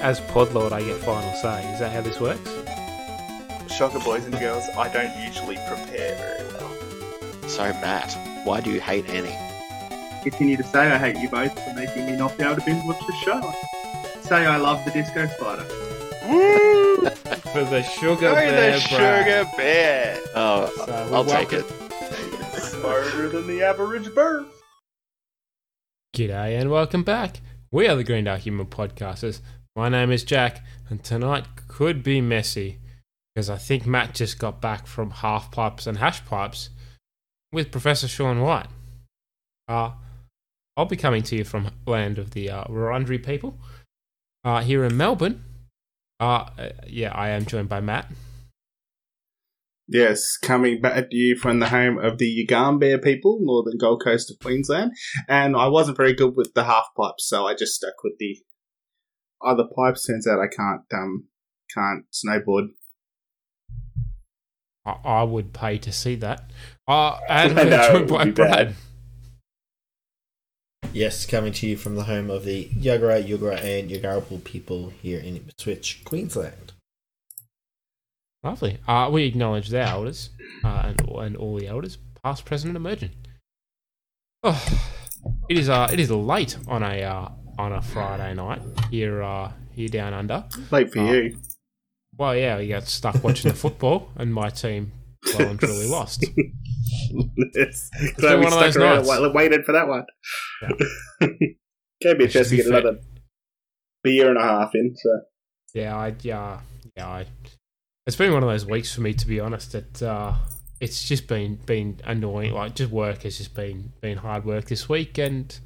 as Podlord, I get final say. Is that how this works? Shocker, boys and girls, I don't usually prepare very well. So, Matt, why do you hate Annie? Continue to say I hate you both for making me not be able to binge watch the show. Say I love the disco spider. Woo! For the sugar Go bear, the Brad. sugar bear! Oh, So, I'll we take it. Smarter than the average bird. G'day and welcome back. We are the Green Dark Human Podcasters. My name is Jack, and tonight could be messy because I think Matt just got back from half pipes and hash pipes with Professor Shaun White. Uh, I'll be coming to you from land of the uh, Wurundjeri people uh, here in Melbourne. Uh, uh, yeah, I am joined by Matt. Yes, coming back to you from the home of the Yugambeh people, northern Gold Coast of Queensland. And I wasn't very good with the half pipes, so I just stuck with the other pipes. Turns out I can't um can't snowboard. I, I would pay to see that. Uh, and I we're know, it joined by Brad. Yes, coming to you from the home of the Yagara, Yugara, and Yagarapul people here in Ipswich, Queensland. Lovely. Uh, we acknowledge their elders uh, and, and all the elders, past, present, and emerging. Oh, it is uh, it is late on a uh, on a Friday night here uh, here down under. Late for Oh. you. Well, yeah, we got stuck watching the football, and my team well and truly lost. it's been one of those nights. waited for that one. Can't be a chance to get fair- another beer and a half in. So Yeah, I yeah yeah. I, it's been one of those weeks for me, to be honest. That uh, it's just been been annoying. Like just work has just been been hard work this week, and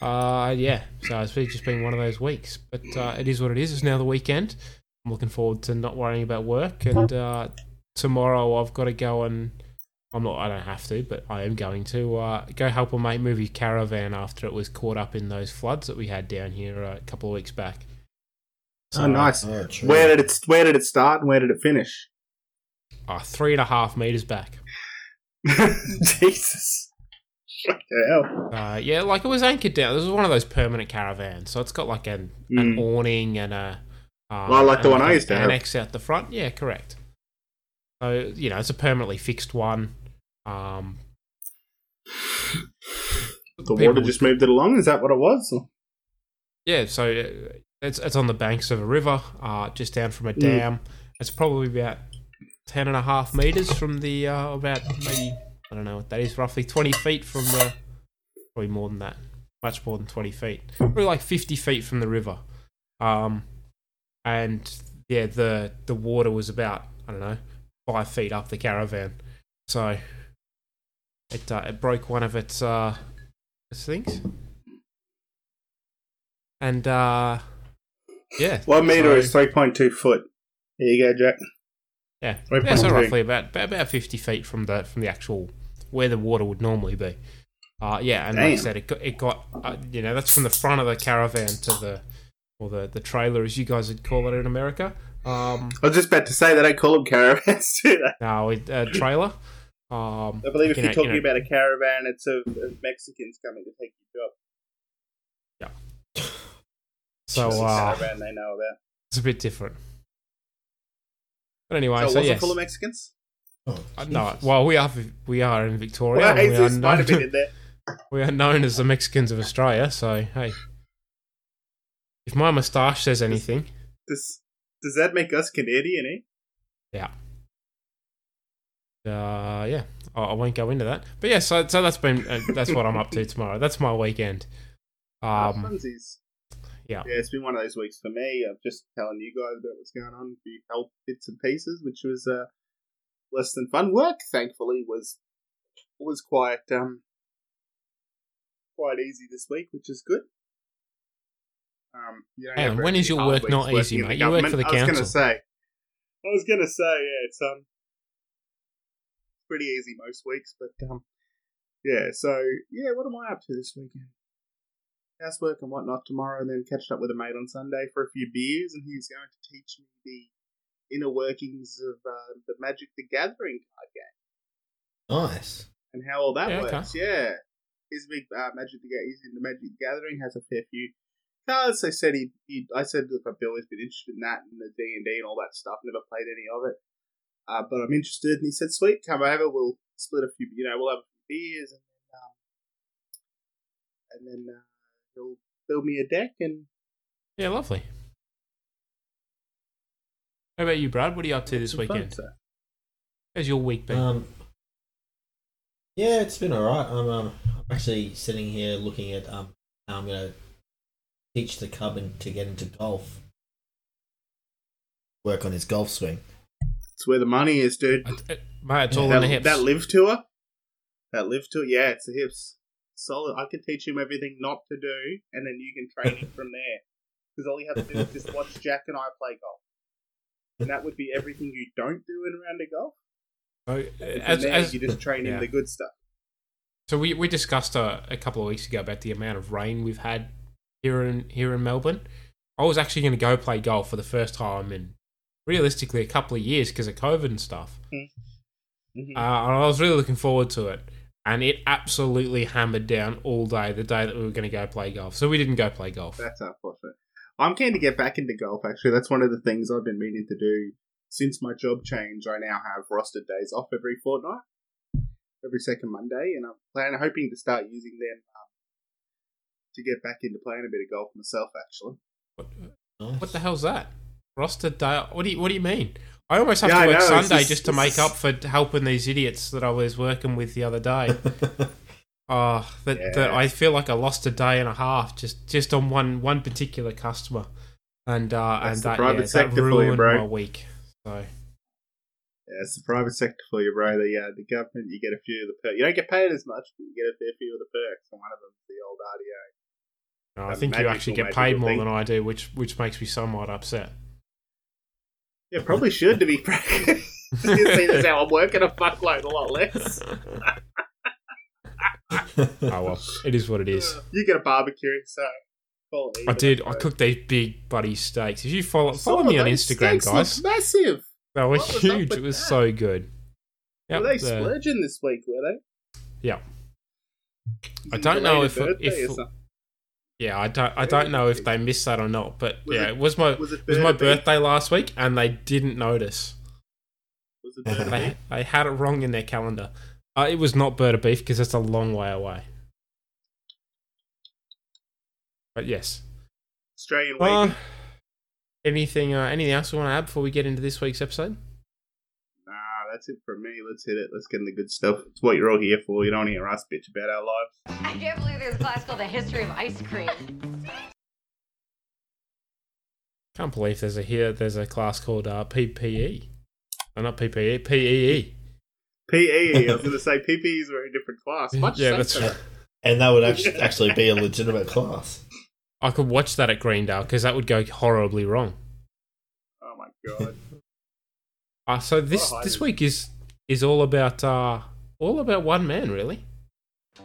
uh, yeah. So it's been- just been one of those weeks. But uh, it is what it is. It's now the weekend. I'm looking forward to not worrying about work, and uh, tomorrow I've got to go and. I'm not. I don't have to, but I am going to uh, go help a mate move his caravan after it was caught up in those floods that we had down here uh, a couple of weeks back. oh, nice. Oh. Where did it Where did it start and where did it finish? uh, three and a half meters back. Jesus. What the hell? Uh, yeah, like it was anchored down. This was one of those permanent caravans, so it's got like an, an Mm. awning and a. Uh, Well, like the one I used to have. annex out the front. Yeah, correct. So you know, it's a permanently fixed one. Um, The water just moved it along. Is that what it was? Yeah, so uh, it's it's on the banks of a river, uh, just down from a Mm. dam. It's probably about ten and a half meters from the uh, about maybe I don't know what that is, roughly twenty feet from the probably more than that, much more than twenty feet, probably like fifty feet from the river. Um, and yeah, the the water was about I don't know five feet up the caravan, so it uh, it broke one of its uh its things. And uh yeah. One meter so- is three point two foot. There you go, Jack. Yeah, yeah so roughly about, about about fifty feet from the from the actual where the water would normally be. Uh, yeah, and like I said, it got, it got uh, you know that's from the front of the caravan to the or the the trailer as you guys would call it in America. Um, I was just about to say they don't call them caravans, do they? now it uh, trailer. Um, I believe if you you're talking you know- about a caravan, it's of, Mexicans coming to take your job. Yeah. So It's a uh, caravan they know about. it's a bit different. But anyway, So so, yes. full of Mexicans? Oh, no, well, we are we are in Victoria. Well, we, are Jesus might have been known, in there. we are known as the Mexicans of Australia. So hey, if my moustache says anything, Does, does that make us Canadian, eh? Yeah. Uh, yeah, I, I won't go into that. But yeah, so so that's been uh, that's what I'm up to tomorrow. That's my weekend. Um, funsies. yeah. Yeah, it's been one of those weeks for me. I'm just telling you guys about what's going on, a few help bits and pieces, which was uh, less than fun. Work, thankfully, was was quite um quite easy this week, which is good. Um, you Hang on, when is your work not easy, mate? You work for the council. I was council. gonna say, I was gonna say, yeah, it's um pretty easy most weeks, but um yeah. So yeah, what am I up to this weekend? housework and whatnot tomorrow, and then catched up with a mate on Sunday for a few beers, and he's going to teach me the inner workings of uh, the Magic the Gathering card game Nice. and how all that Yeah, okay. works. Yeah, he's a big uh, Magic the Gathering. He's into Magic the Gathering. Has a fair few cards. I said he, he I said look, I've always been interested in that and the D and D and all that stuff. Never played any of it, uh, but I'm interested. And he said, "Sweet, come over. We'll split a few. You know, we'll have a few beers and then, um, and then uh, he'll build me a deck and Yeah, lovely. How about you, Brad? What are you up to this weekend? so. How's your week been? Um, yeah, it's been alright. I'm, um, I'm actually sitting here looking at um, how I'm going to teach the cub in- to get into golf. Work on his golf swing. It's where the money is, dude. Uh, uh, mate, it's all that, in the hips. that live tour, that live tour, yeah, it's the hips. Solid. I could teach him everything not to do, and then you can train him from there. Because all you have to do is just watch Jack and I play golf, and that would be everything you don't do in a round of golf. So, uh, as, there, as, you just train yeah. the good stuff. so we, we discussed uh, a couple of weeks ago about the amount of rain we've had here in here in Melbourne. I was actually going to go play golf for the first time in realistically a couple of years because of COVID and stuff. Mhm. Uh, and I was really looking forward to it. And it absolutely hammered down all day the day that we were going to go play golf. So we didn't go play golf. That's unfortunate. I'm keen to get back into golf. Actually, that's one of the things I've been meaning to do since my job change. I now have rostered days off every fortnight, every second Monday, and I'm planning, hoping to start using them um, to get back into playing a bit of golf myself. Actually, What, Nice. what the hell's that? Roster day? What do you What do you mean? I almost have Yeah, to work know, Sunday just- just to make up for helping these idiots that I was working with the other day. Oh, that, that I feel like I lost a day and a half just just on one one particular customer, and uh, That's and the that, private yeah, that sector for you, ruined bro. my week. So yeah, it's the private sector for you, bro. The uh, the government, you get a few of the perks. You don't get paid as much, but you get a fair few of the perks, and one of them the old RDA. no, I think you actually get paid more thing. than I do, which which makes me somewhat upset. Yeah, probably should to be frank. you see, that's how I'm working a fuckload, a lot less. Oh well, it is what it is. You get a barbecue, so I did. I cooked these big buddy steaks. If you follow follow me on Instagram, guys, Massive. they were What was huge. with It was that? so good. Yep, were they the- splurging this week? Were they? yeah. I don't know if uh, if- Yeah, I don't. I don't know if they missed that or not, but Was yeah, it- it was my was it was my birthday? last week, and they didn't notice. Was it They they had it wrong in their calendar. Uh, it was not bird of beef because that's a long way away. But yes. Australian Uh, week? anything? Uh, anything else we want to add before we get into this week's episode? Nah, that's it from me. Let's hit it. Let's get into the good stuff. It's what you're all here for. You don't hear us bitch about our lives. I can't believe there's a class called The History of Ice Cream. Can't believe there's a here. There's a class called uh, PPE. Oh, not PPE. PEE. PE. I was going to say PPE is a very different class. Much Yeah, that's safer. right. and that would actually, actually be a legitimate class. I could watch that at Greendale because that would go horribly wrong. Oh my god. Uh, so this this highlight. week is is all about uh all about one man really.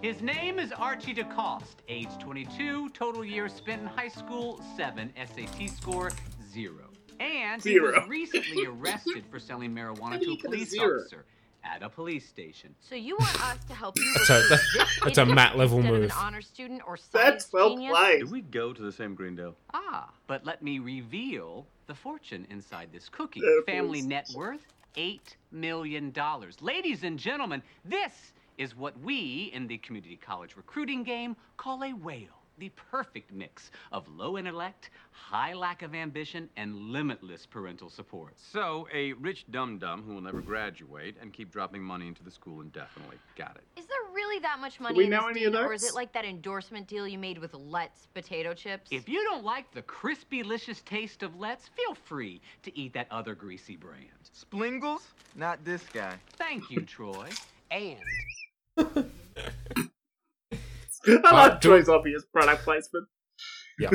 His name is Archie DeCoste, age 22, total years spent in high school, 7, SAT score, 0. And he was recently arrested for selling marijuana to a police officer at a police station. So you want us to help you That's a- recruit that's- this that's a idiot Matt level move. An honor student or science That's well genius? played. Did we go to the same Greendale? Ah, but let me reveal the fortune inside this cookie. There Family is. net worth $8 million. Ladies and gentlemen, this is what we in the community college recruiting game call a whale. The perfect mix of low intellect, high lack of ambition, and limitless parental support. So, a rich dum dum who will never graduate and keep dropping money into the school indefinitely. Got it. Is there really that much money we in know this any of deal, or is it like that endorsement deal you made with Let's potato chips? If you don't like the crispy, licious taste of Let's, feel free to eat that other greasy brand. Splingles? Not this guy. Thank you, Troy. And I Uh, like do- Troy's obvious product placement. Yeah.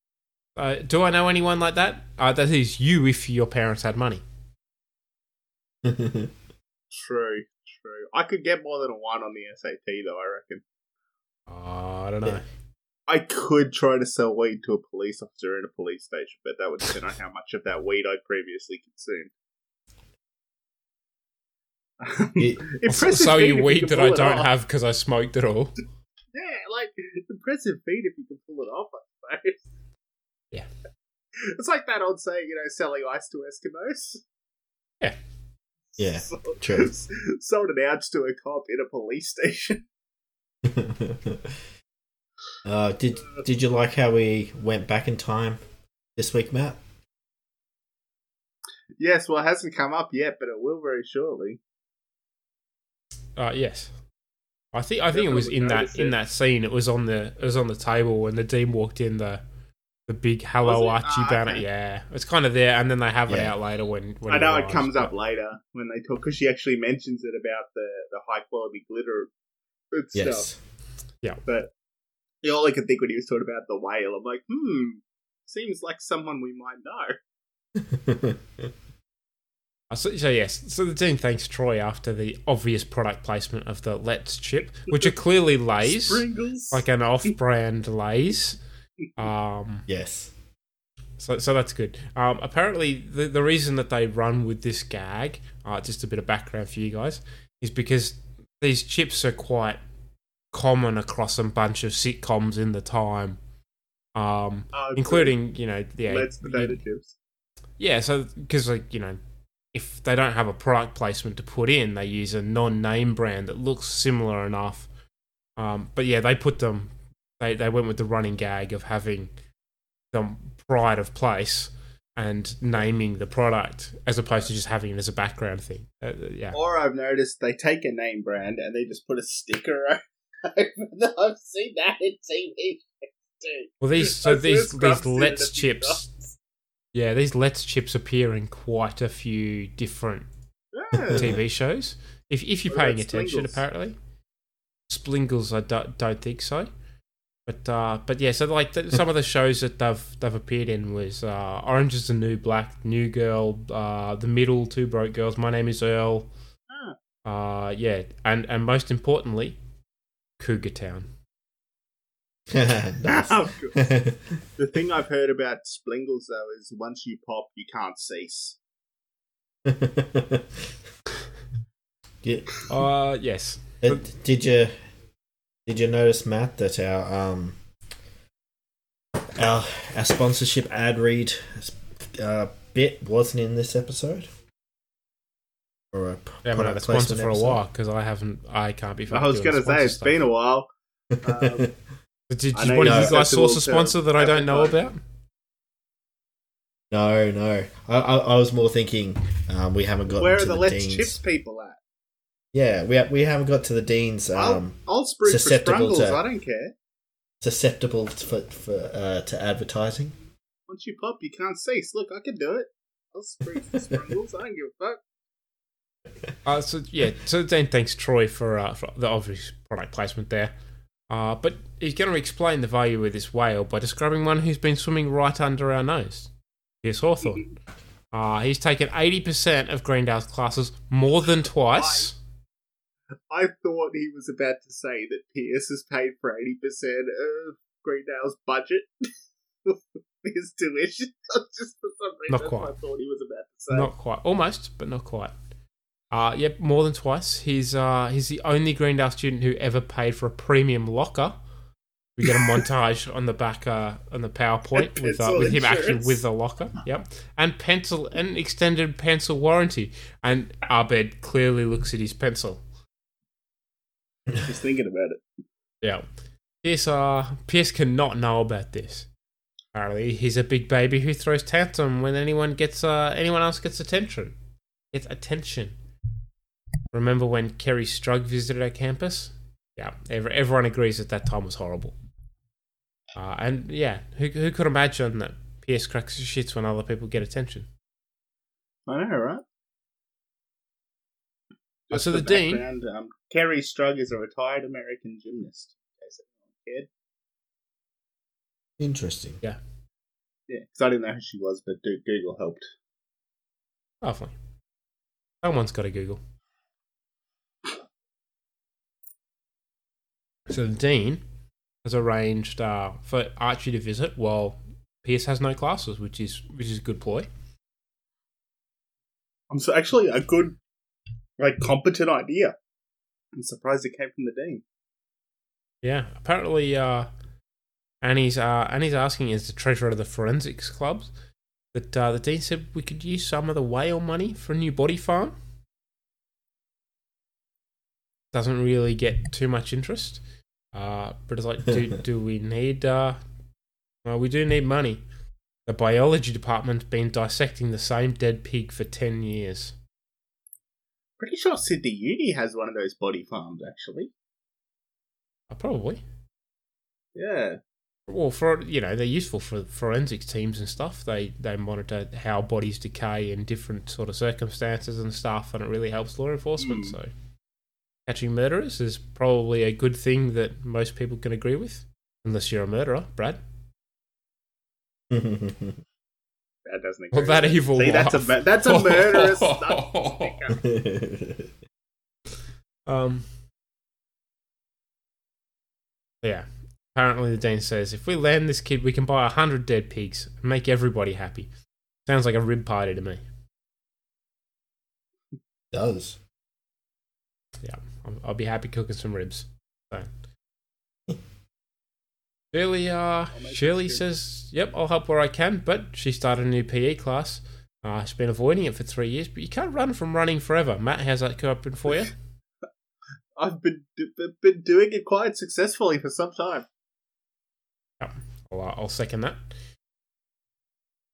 uh, do I know anyone like that? Uh, that is you if your parents had money. True, true. I could get more than a one on the SAT though. I reckon. Uh, I don't know. I could try to sell weed to a police officer in a police station, but that would depend on how much of that weed I'd previously consumed. You- impressive so you weed that I don't off. have because I smoked it all. Yeah, like impressive feat if you can pull it off. I suppose. Yeah. It's like that old saying, you know, selling ice to Eskimos. Yeah, Sold- true. Sold an ounce to a cop in a police station. uh, did Did you like how we went back in time this week, Matt? Yes, well, it hasn't come up yet, but it will very shortly. Uh, yes. I think I think it was in that in that scene. It was on the it was on the table when the dean walked in. The the big hello Archie Ah, banner. okay. Yeah, it's kind of there, and then they have it out later when. when I know it arrives, comes up later when they talk, because she actually mentions it about the, the high quality glitter Yes. stuff. But yeah, all I could think when he was talking about the whale, I'm like, hmm, seems like someone we might know. Uh, So, so yes, so the team thanks Troy after the obvious product placement of the Let's chip, which are clearly Lays, Sprinkles. like an off-brand Lays. Um, yes. So, so that's good. Um, apparently, the the reason that they run with this gag, uh, just a bit of background for you guys, is because these chips are quite common across a bunch of sitcoms in the time, um, Oh, including you know the Let's potato chips. yeah. So because like you know, if they don't have a product placement to put in, they use a non-name brand that looks similar enough. Um, but yeah, they put them. They they went with the running gag of having them pride of place and naming the product as opposed to just having it as a background thing. Uh, yeah. Or I've noticed they take a name brand and they just put a sticker over them. I've seen that in TV too. Well, these so these these Let's chips. Yeah, these Let's chips appear in quite a few different Yeah. TV shows. If if you're paying attention, Splingles? apparently. Splingles, I don't, don't think so. But uh, but yeah, so like th- some of the shows that they've they've appeared in was uh, Orange is the New Black, New Girl, uh, The Middle, Two Broke Girls, My Name is Earl. Uh, yeah, and and most importantly, Cougar Town. Nice. Oh, good. the thing I've heard about Splingles though is once you pop, you can't cease. yeah. Uh, yes. Uh, did you did you notice Matt that our um our our sponsorship ad read uh, bit wasn't in this episode? Or a We haven't had a sponsor placement for a while because I haven't. I can't be. I was going to say it's been a while. Um, But did, did know one of you're you guys source a sponsor that I don't know advertising. about? No, no. I, I, I was more thinking um, we haven't got to the side. where to are the, the, Let's deans. Chips people at? Yeah, we ha- we haven't got to the deans. I'll, Um, I'll spruik for susceptible Sprungles, to- I don't care. susceptible for for uh, to advertising. Once you pop, you can't cease. Look, I can do it. I'll spruik for Sprungles, I don't give a fuck. Uh, so yeah, so then thanks Troy for, uh, for the obvious product placement there. Uh, but he's going to explain the value of this whale by describing one who's been swimming right under our nose. Here's Hawthorne. Uh, he's taken 80% of Greendale's classes more than twice. I thought he was about to say that Pierce has paid for 80% of Greendale's budget. His tuition. Just for some reason, Not that's quite. what I thought he was about to say. Not quite. Almost, but not quite. Uh, yep, more than twice. He's uh, he's the only Greendale student who ever paid for a premium locker. We get a montage on the back uh, on the PowerPoint with uh, with him actually with the locker. Yep, and pencil and extended pencil warranty. And Abed clearly looks at his pencil. He's thinking about it. Yeah, Pierce uh, Pierce cannot know about this. Apparently, he's a big baby who throws tantrum when anyone gets uh, anyone else gets attention. Gets attention. Remember when Kerri Strug visited our campus? Yeah, ev- everyone agrees that that time was horrible. Uh, and yeah, who who could imagine that Pierce cracks his shits when other people get attention? I know, right? Uh, so for the dean- Um, Kerri Strug is a retired American gymnast. in case anyone cared. Interesting. Yeah, Yeah, because I didn't know who she was, but Google helped. lovely. Someone's got to Google. So the dean has arranged uh, for Archie to visit while Pierce has no classes, which is which is a good ploy. I'm so actually a good, like, competent idea. I'm surprised it came from the dean. Yeah, apparently, uh, Annie's uh, Annie's asking is the treasurer of the forensics clubs that uh, the dean said we could use some of the whale money for a new body farm. Doesn't really get too much interest. Uh, but it's like, do, do we need. Uh, well, we do need money. The biology department's been dissecting the same dead pig for 10 years. Pretty sure Sydney Uni has one of those body farms, actually. Uh, probably. Yeah. Well, for you know, they're useful for forensics teams and stuff. They they monitor how bodies decay in different sort of circumstances and stuff, and it really helps law enforcement. Hmm. So, catching murderers is probably a good thing that most people can agree with, unless you're a murderer, Brad. That doesn't Well, that with evil See, that's a laugh. that's a murderous. Um. Yeah. Apparently, the dean says if we land this kid, we can buy a hundred dead pigs and make everybody happy. Sounds like a rib party to me. Does. Yeah, I'll, I'll be happy cooking some ribs. So. Shirley, uh, Shirley says, "Yep, I'll help where I can." But she started a new PE class. Uh, she's been avoiding it for three years, but you can't run from running forever. Matt, how's that going for you? I've been been doing it quite successfully for some time. I'll, uh, I'll second that.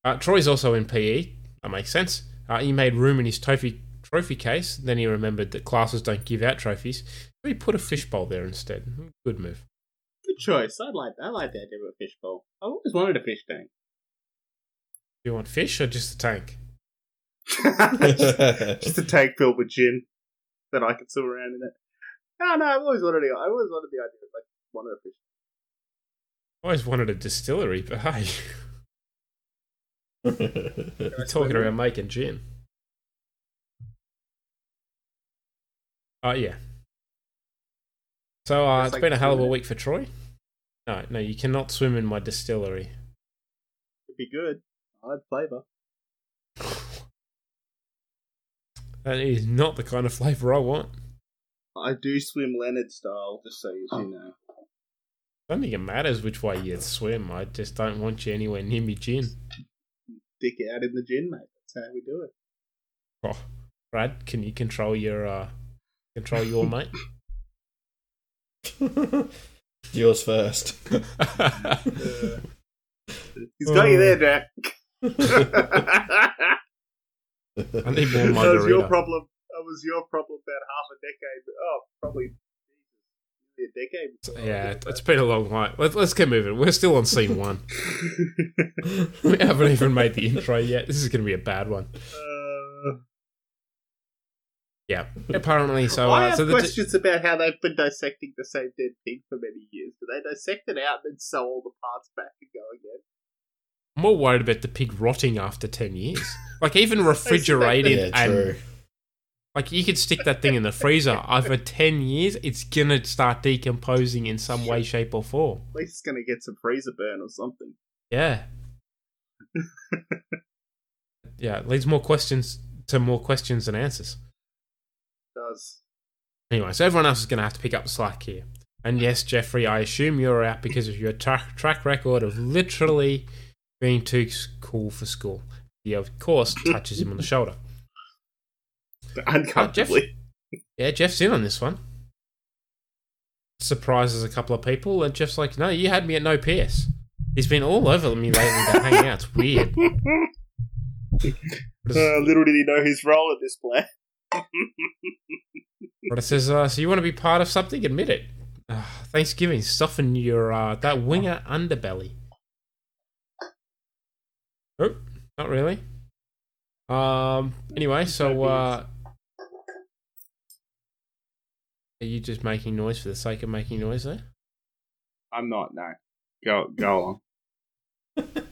Uh, Troy's also in PE. That makes sense. Uh, he made room in his trophy trophy case. Then he remembered that classes don't give out trophies. So he put a fishbowl there instead. Good move. Good choice. I like I like the idea of a fishbowl. I always wanted a fish tank. Do you want fish or just a tank? Just a tank filled with gin that I can swim around in it. No, no, I've always wanted. it. I always wanted the idea of like wanted a fish. I always wanted a distillery, but hey, you're talking about making gin. Oh yeah. So uh, It's it's like been a hell of a week for Troy. No, no, you cannot swim in my distillery. It'd be good. I like flavour. That is not the kind of flavour I want. I do swim Leonard style, just so you know. I don't think it matters which way you swim. I just don't want you anywhere near me gin. Dick it out in the gin, mate. That's how we do it. Oh, Brad, can you control your uh, control your mate? Yours first. He's got you there, Jack. I that need more That was your problem. That was your problem about half a decade. Oh, probably a decade. yeah, it- it's been a long night. Let's let's get moving. We're still on scene one. we haven't even made the intro yet. This is going to be a bad one. Uh, Yeah. Apparently, so I uh, have so the questions about how they've been dissecting the same dead pig for many years. Do they dissect it out and then sew all the parts back and go again? I'm more worried about the pig rotting after ten years. Like even refrigerated yeah, and true. like you could stick that thing in the freezer over ten years, it's gonna start decomposing in some way, shape, or form. At least it's going to get some freezer burn or something. Yeah. yeah, it leads more questions to more questions than answers. Does. Anyway, so everyone else is going to have to pick up the slack here. And yes, Jeffrey, I assume you're out because of your track track record of literally being too cool for school. He, of course, touches him on the shoulder. Uncomfortably. Yeah, Jeff's in on this one. Surprises a couple of people, and Jeff's like, "No, you had me at no PS." He's been all over me lately about hanging out. It's weird. Uh, little did he know his role at this play. But it says, uh, "So you want to be part of something? Admit it." Uh, Thanksgiving, soften your uh, that winger underbelly. Oh, not really. Um. Anyway, so uh, are you just making noise for the sake of making noise there? I'm not, no. Go, go on.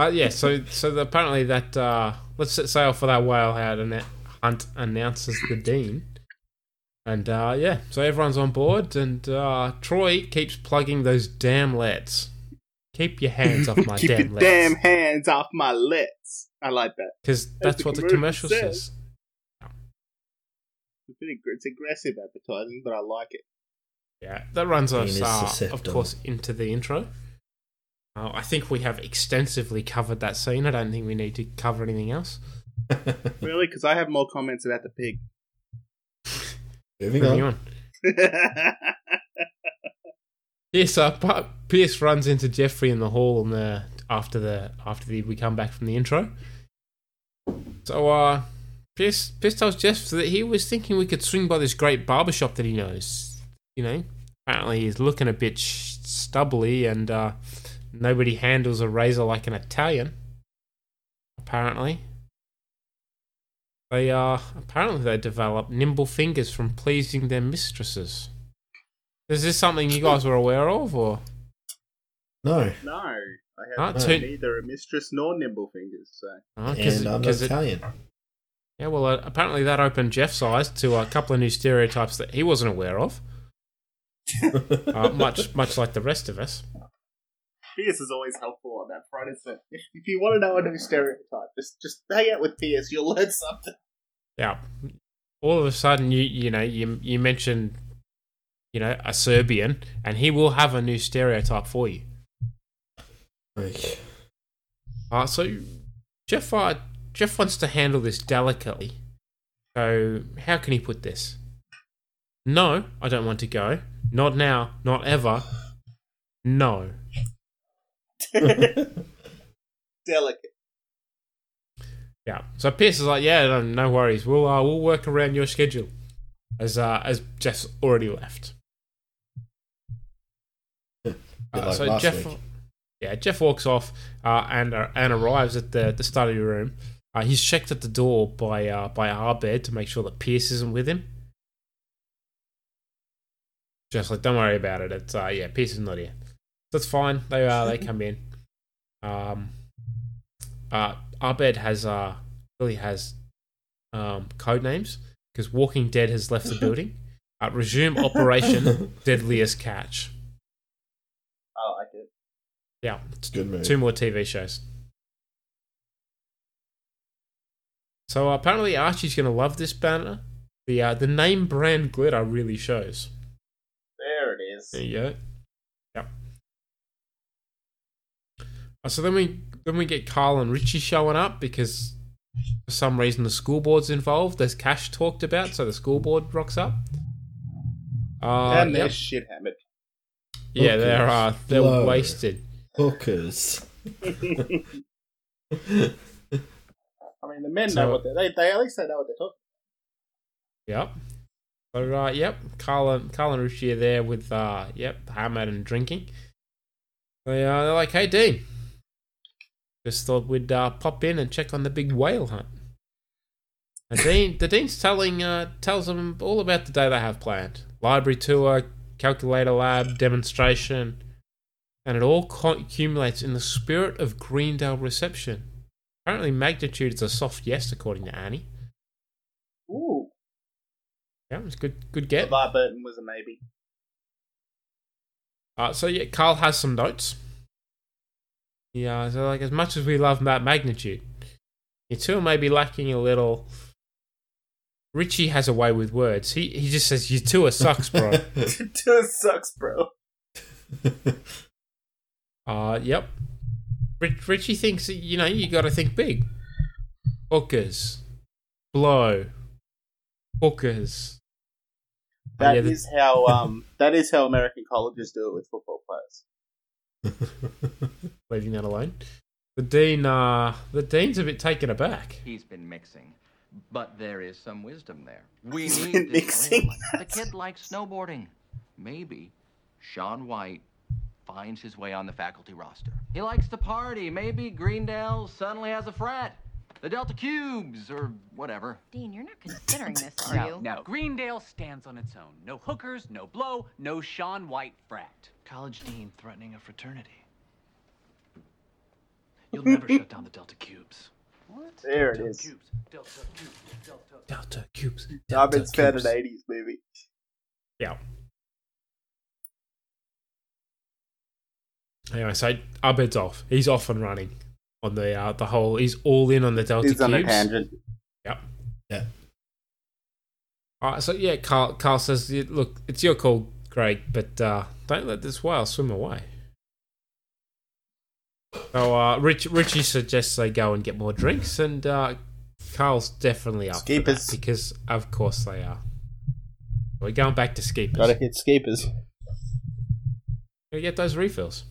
Uh, yeah, so so the, apparently that uh, let's set sail for that whale hunt anna- hunt announces the dean, and uh, yeah, so everyone's on board, and uh, Troy keeps plugging those damn lets. Keep your hands off my Keep damn your lets, damn hands off my lets. I like that. because that's the what the commercial commercial says. says. It's, pretty, it's aggressive advertising, but I like it. Yeah, that runs us, uh, of course, into the intro. Uh, I think we have extensively covered that scene. I don't think we need to cover anything else. Really? Because I have more comments about the pig. Moving Moving on. on. Yes, uh, Pa- Pierce runs into Jeffrey in the hall and the after the after the, we come back from the intro. So uh, Pierce Pierce tells Jeff that he was thinking we could swing by this great barber shop that he knows. You know, apparently he's looking a bit sh- stubbly and uh, nobody handles a razor like an Italian. Apparently. They are apparently they develop nimble fingers from pleasing their mistresses. Is this something you guys were aware of, or No. no, I have two- neither a mistress nor nimble fingers. So 'cause- and I'm not 'cause it- Italian. yeah, well, uh, apparently that opened Jeff's eyes to a couple of new stereotypes that he wasn't aware of. Uh, much, much like the rest of us. Pierce is always helpful on that front. It's that if, if you want to know a new stereotype, just just hang out with Pierce. You'll learn something. Yeah. All of a sudden, you you know you you mention, you know, a Serbian, and he will have a new stereotype for you. Okay. Uh, so Jeff uh, Jeff wants to handle this delicately. So how can he put this? No, I don't want to go. Not now. Not ever. No. Delicate. Yeah. So Pierce is like, yeah, no, no worries. We'll uh, we'll work around your schedule, as uh, as Jeff's already left. Uh, like so Jeff, week. yeah, Jeff walks off uh, and uh, and arrives at the the study room. Uh, he's checked at the door by uh, by Abed to make sure that Pierce isn't with him. Just like, don't worry about it. It's uh, yeah, Pierce is not here. That's fine. They uh, they come in. Um, uh, Abed has uh really has um code names because Walking Dead has left the building. Uh, resume operation Deadliest Catch. I like it. Yeah, it's Good move. two more TV shows. So apparently Archie's gonna love this banner. The uh, the name brand glitter really shows. There it is. There you go. Yep. Uh, so then we then we get Carl and Richie showing up because for some reason the school board's involved. There's cash talked about, so the school board rocks up. Uh, and they're yep. shit hammered. yeah, they're uh, they're Blow. wasted. Hookers. I mean, the men So- know what they're, they they at least they know what they're talking. Yep. So, uh, yep, Carl and, Carl and Richie are there with, uh, yep, hammered and drinking. They, uh, they're like, hey, Dean. Just thought we'd uh, pop in and check on the big whale hunt. And Dean, the Dean's telling, uh, tells them all about the day they have planned. Library tour, calculator lab, demonstration. And it all co- accumulates in the spirit of Greendale reception. Apparently, magnitude is a soft yes, according to Annie. Ooh, Yeah, it was good. Good get. LeVar Burton was a maybe. Uh, so yeah, Carl has some notes. Yeah, so like as much as we love that magnitude, you two may be lacking a little. Richie has a way with words. He he just says you two are sucks, bro. Dude, sucks, bro. uh, yep. Rich, Richie thinks you know you got to think big. Hookers, blow, hookers. That yeah, is how um that is how American colleges do it with football players. leaving that alone. The dean, uh, the dean's a bit taken aback. He's been mixing, but there is some wisdom there. We He's need been mixing. The kid likes snowboarding. Maybe Shaun White finds his way on the faculty roster. He likes to party. Maybe Greendale suddenly has a frat. The Delta Cubes or whatever. Dean, you're not considering this, are no, you? no. Greendale stands on its own. No hookers, no blow, no Shaun White frat. College dean threatening a fraternity. You'll never shut down the Delta Cubes. What? There it Delta is. Cubes. Delta Cubes. Delta. Delta cubes. I've been found an cubes. eighties movie. Yeah. Anyway, so Abed's off. He's off and running on the uh, the whole. He's all in on the Delta cubes. He's on a tangent. Yep. Yeah. All right, so yeah, Carl, Carl says, "Look, it's your call, Greg, but uh, don't let this whale swim away." So uh, Rich, Richie suggests they go and get more drinks, and uh, Carl's definitely up for that because, of course, they are. We're going back to Skeepers. Gotta hit Skeepers. Gotta get those refills.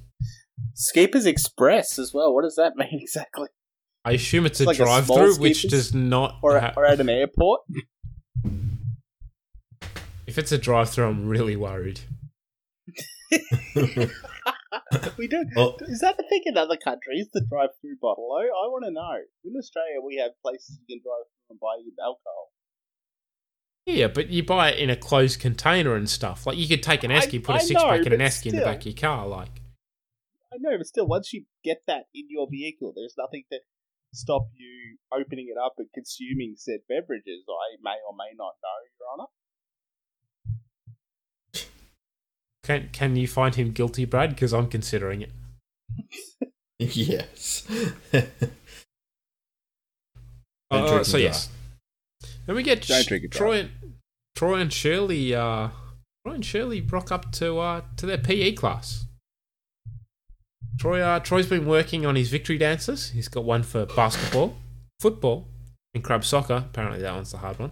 Skeepers Express as well. What does that mean exactly? I assume it's, It's a like a drive-through, which does not. Or, ha- or at an airport? if it's a drive-through, I'm really worried. we don't. Well- is that the thing in other countries? The drive-through bottle? I, I want to know. In Australia, we have places you can drive through and buy your alcohol. Yeah, but you buy it in a closed container and stuff. Like you could take an I- esky, put I a six pack know, in an but esky in the back of your car. Like, I know, but still, once you get that in your vehicle, there's nothing to stop you opening it up and consuming said beverages. I may or may not know, Your Honour. Can can you find him guilty, Brad? Because I'm considering it. yes. Uh, so and yes, then we get Sh- Troy and Troy and Shirley. Uh, Troy and Shirley rock up to uh, to their PE class. Troy uh, Troy's been working on his victory dances. He's got one for basketball, football, and crab soccer. Apparently, that one's the hard one.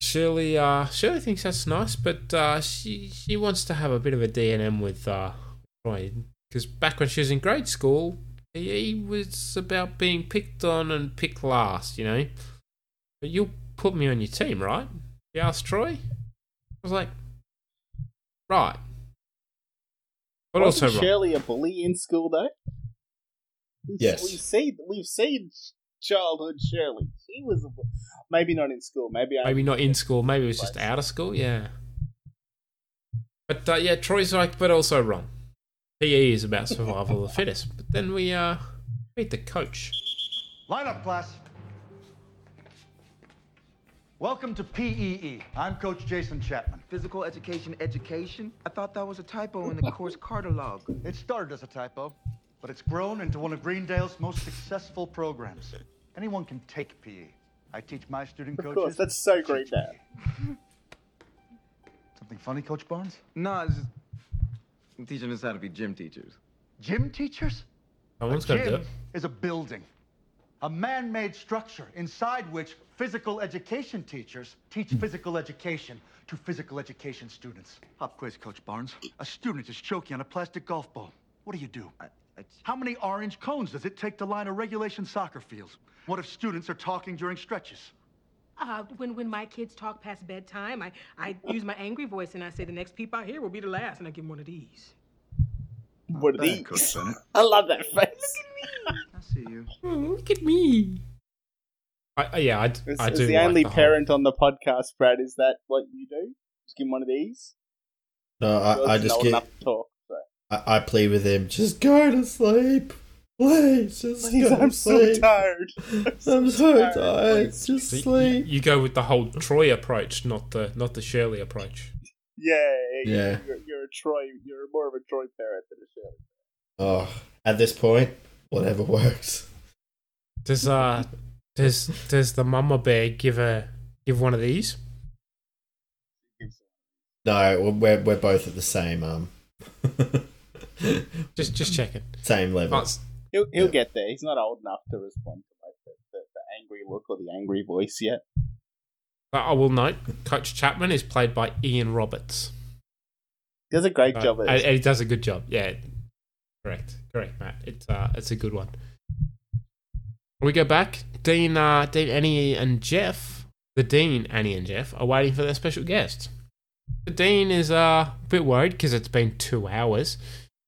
Shirley, uh, Shirley thinks that's nice, but uh, she she wants to have a bit of a D and M with uh, Troy because back when she was in grade school, he, he was about being picked on and picked last, you know. But you'll put me on your team, right? He asked Troy. I was like, right. But Wasn't also wrong. Shirley a bully in school though? We've- Yes. we've seen we've seen childhood Shirley. She was maybe not in school. Maybe I Maybe not in school. Maybe it was just out of school. Yeah. But uh, yeah, Troy's like, but also wrong. PE is about survival of the fittest. But then we uh meet the coach. Line up, class. Welcome to PEE. I'm Coach Jason Chapman. Physical education education? I thought that was a typo in the course catalog. It started as a typo, but it's grown into one of Greendale's most successful programs. Anyone can take PE. I teach my student Of coaches. course, that's so great now. Something funny, Coach Barnes? No, it's just I'm teaching us how to be gym teachers. Gym teachers? Someone's a got to gym it. is a building, a man-made structure inside which physical education teachers teach physical education to physical education students. Pop quiz, Coach Barnes. A student is choking on a plastic golf ball. What do you do? How many orange cones does it take to line a regulation soccer field? What if students are talking during stretches? Uh, when when my kids talk past bedtime, I, I use my angry voice and I say the next peep out here will be the last, and I give them one of these. What are these? I love that face. Look at me. I see you. Oh, look at me. I, I- yeah, I, d- As, I as do. the like only whole- parent on the podcast, Brad, is that what you do? Just give him one of these. No, I, I just old get. enough to talk. So. I, I plead with him. Just go to sleep, please. Just Please, go to I'm so tired. I'm so tired, tired. Just So you, sleep. you go with the whole Troy approach, not the not the Shirley approach. Yeah, yeah. Yeah. You're, you're a Troy. You're more of a Troy parent than a Shirley. Oh, at this point, whatever works. Does uh does does the mama bear give a give one of these? No, we're we're both at the same um, Just just checking. same level. Oh, He'll he'll Yeah. get there. He's not old enough to respond to like the, the, the angry look or the angry voice yet. but I will note, Coach Chapman is played by Ian Roberts. He does a great Uh, job. At and, and he does a good job. Yeah, correct, correct, Matt. It's uh, it's a good one. We go back. Dean, uh, Dean, Annie, and Jeff. The Dean, Annie, and Jeff are waiting for their special guest. The Dean is uh, a bit worried because it's been two hours.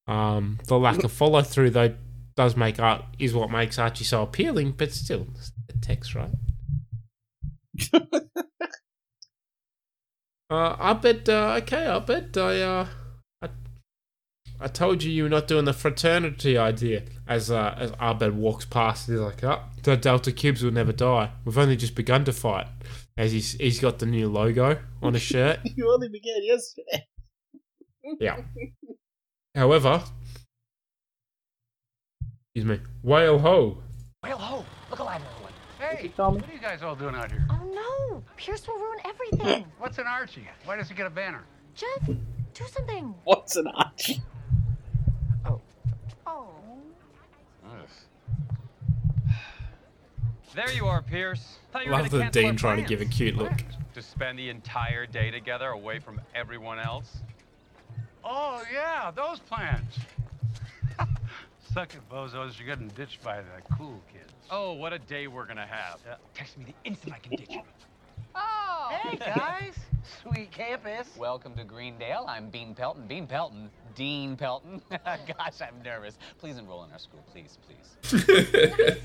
Um, the lack of follow through though does make art is what makes Archie so appealing, but still, the text, right? Uh, I bet. Uh, okay, I bet. I. Uh, I. I told you you were not doing the fraternity idea. As uh, as Abed walks past, he's like, "Oh, the Delta Cubes will never die. We've only just begun to fight." As he's he's got the new logo on his shirt. you only began yesterday. Yeah. However, excuse me, whale ho. Whale ho! Look alive, everyone. Hey, What are you guys all doing out here? Oh no! Pierce will ruin everything. What's an Archie? Why does he get a banner? Jeff, do something. What's an Archie? Oh, oh. There you are, Pierce. Thought you were Love the Dean our trying to give a cute look. To spend the entire day together away from everyone else? Oh, yeah, those plans. Suck it, bozos. You're getting ditched by the cool kids. Oh, what a day we're gonna have. text me the instant I can ditch you. Oh! Hey, guys. Sweet campus. Welcome to Greendale. I'm Bean Pelton. Bean Pelton. Dean Pelton. Gosh, I'm nervous. Please enroll in our school, please, please.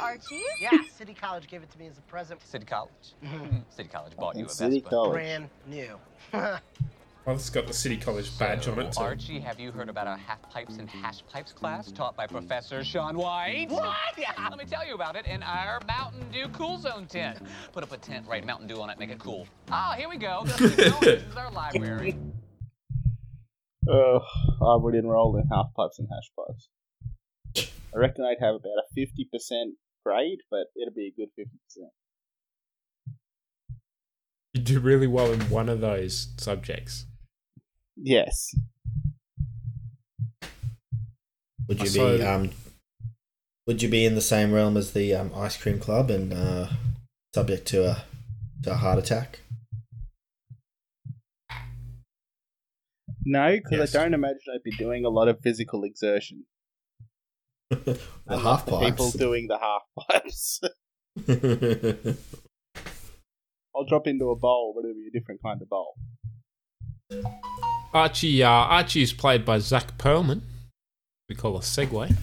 Archie? Yeah, City College gave it to me as a present. City College. Mm-hmm. City College bought you a City Vespa. College. Brand new. Oh, it's got the City College badge on it. Too. Archie, have you heard about our half pipes and hash pipes class taught by Professor Shaun White? What? Yeah, let me tell you about it in our Mountain Dew Cool Zone tent. Put up a tent, write Mountain Dew on it, make it cool. Ah, here we go. Let's keep going. this is our library. Oh, I would enroll in half pipes and hash pipes. I reckon I'd have about a fifty percent grade, but it'd be a good fifty percent. You do really well in one of those subjects. Yes. Would you So- be um, would you be in the same realm as the um, ice cream club and uh, subject to a to a heart attack? No, because Yes. I don't imagine I'd be doing a lot of physical exertion. The Unlike half the people doing the half pipes. I'll drop into a bowl, but it'll be a different kind of bowl. Archie, uh, Archie is played by Zach Perlman. We call a segue.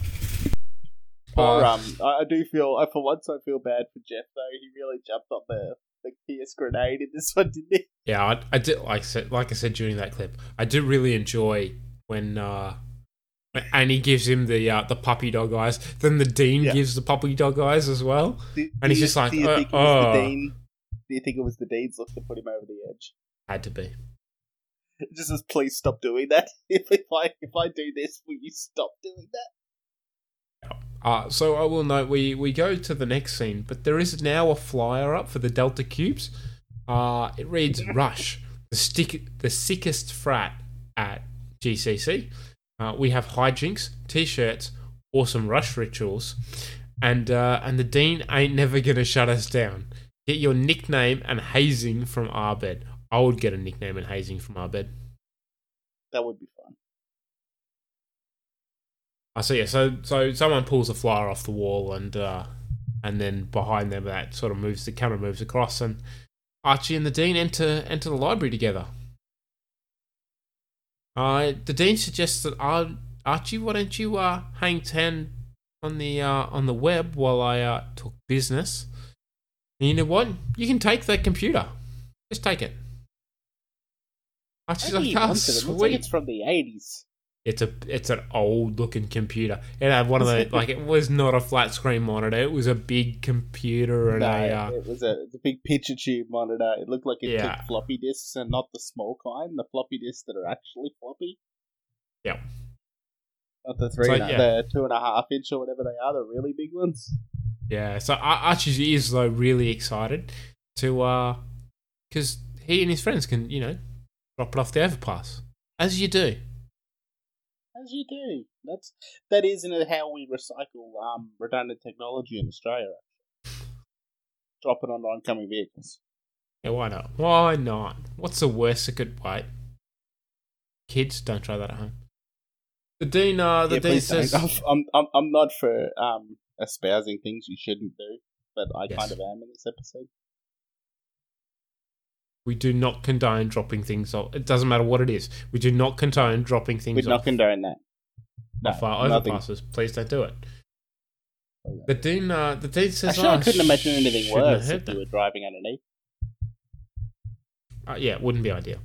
Or Uh, um, I, do feel, I, for once, I feel bad for Jeff though. He really jumped on the the Pierce grenade in this one, didn't he? Yeah, I, I did. Like I said, like I said during that clip, I do really enjoy when uh, when Annie gives him the uh, the puppy dog eyes. Then the dean gives the puppy dog eyes as well, Do- and he's you- just like, do you think it was oh, the dean? Do you think it was the dean's look that put him over the edge? had to be. It just says, please stop doing that. If, if I if I do this, will you stop doing that? Uh, so I will note we, we go to the next scene, but there is now a flyer up for the Delta Cubes. Uh, it reads Rush, the stick, the sickest frat at GCC. Uh, we have hijinks, t-shirts, awesome Rush rituals, and uh, and the dean ain't never gonna shut us down. Get your nickname and hazing from Abed. I would get a nickname and hazing from Abed. That would be fun. I see. Yeah, so so someone pulls a flyer off the wall, and uh, and then behind them, that sort of moves. The camera moves across, and Archie and the dean enter enter the library together. Uh, the dean suggests that uh, Archie, why don't you uh, hang ten on the uh, on the web while I uh, talk business? And you know what? You can take that computer. Just take it. Archie's Maybe like, oh, wants it. Like sweet. it's from the eighties. It's a it's an old looking computer. It had one of the like it was not a flat screen monitor. It was a big computer and No, a uh, it was a, a big picture tube monitor. It looked like it Yeah. took floppy disks and not the small kind, the floppy disks that are actually floppy. yeah. Not the three, So, a- yeah. the two and a half inch or whatever they are, the really big ones. Yeah, so Archie is though really excited to uh because he and his friends can you know drop it off the overpass as you do. As you do. That's that isn't it how we recycle um redundant technology in Australia. Drop it on oncoming vehicles. Yeah, why not? Why not? What's the worst that could wait? Kids, don't try that at home. The dean, uh, the Yeah, dean says, I'm, I'm I'm not for um espousing things you shouldn't do, but I Yes. kind of am in this episode. "We do not condone dropping things off. It doesn't matter what it is. We do not condone dropping things We're not off condone that. No, off our nothing. overpasses. Please don't do it." The dean, uh, the dean says, Actually, "Oh, I couldn't imagine anything worse if that." you were driving underneath. Uh, yeah, it wouldn't be ideal.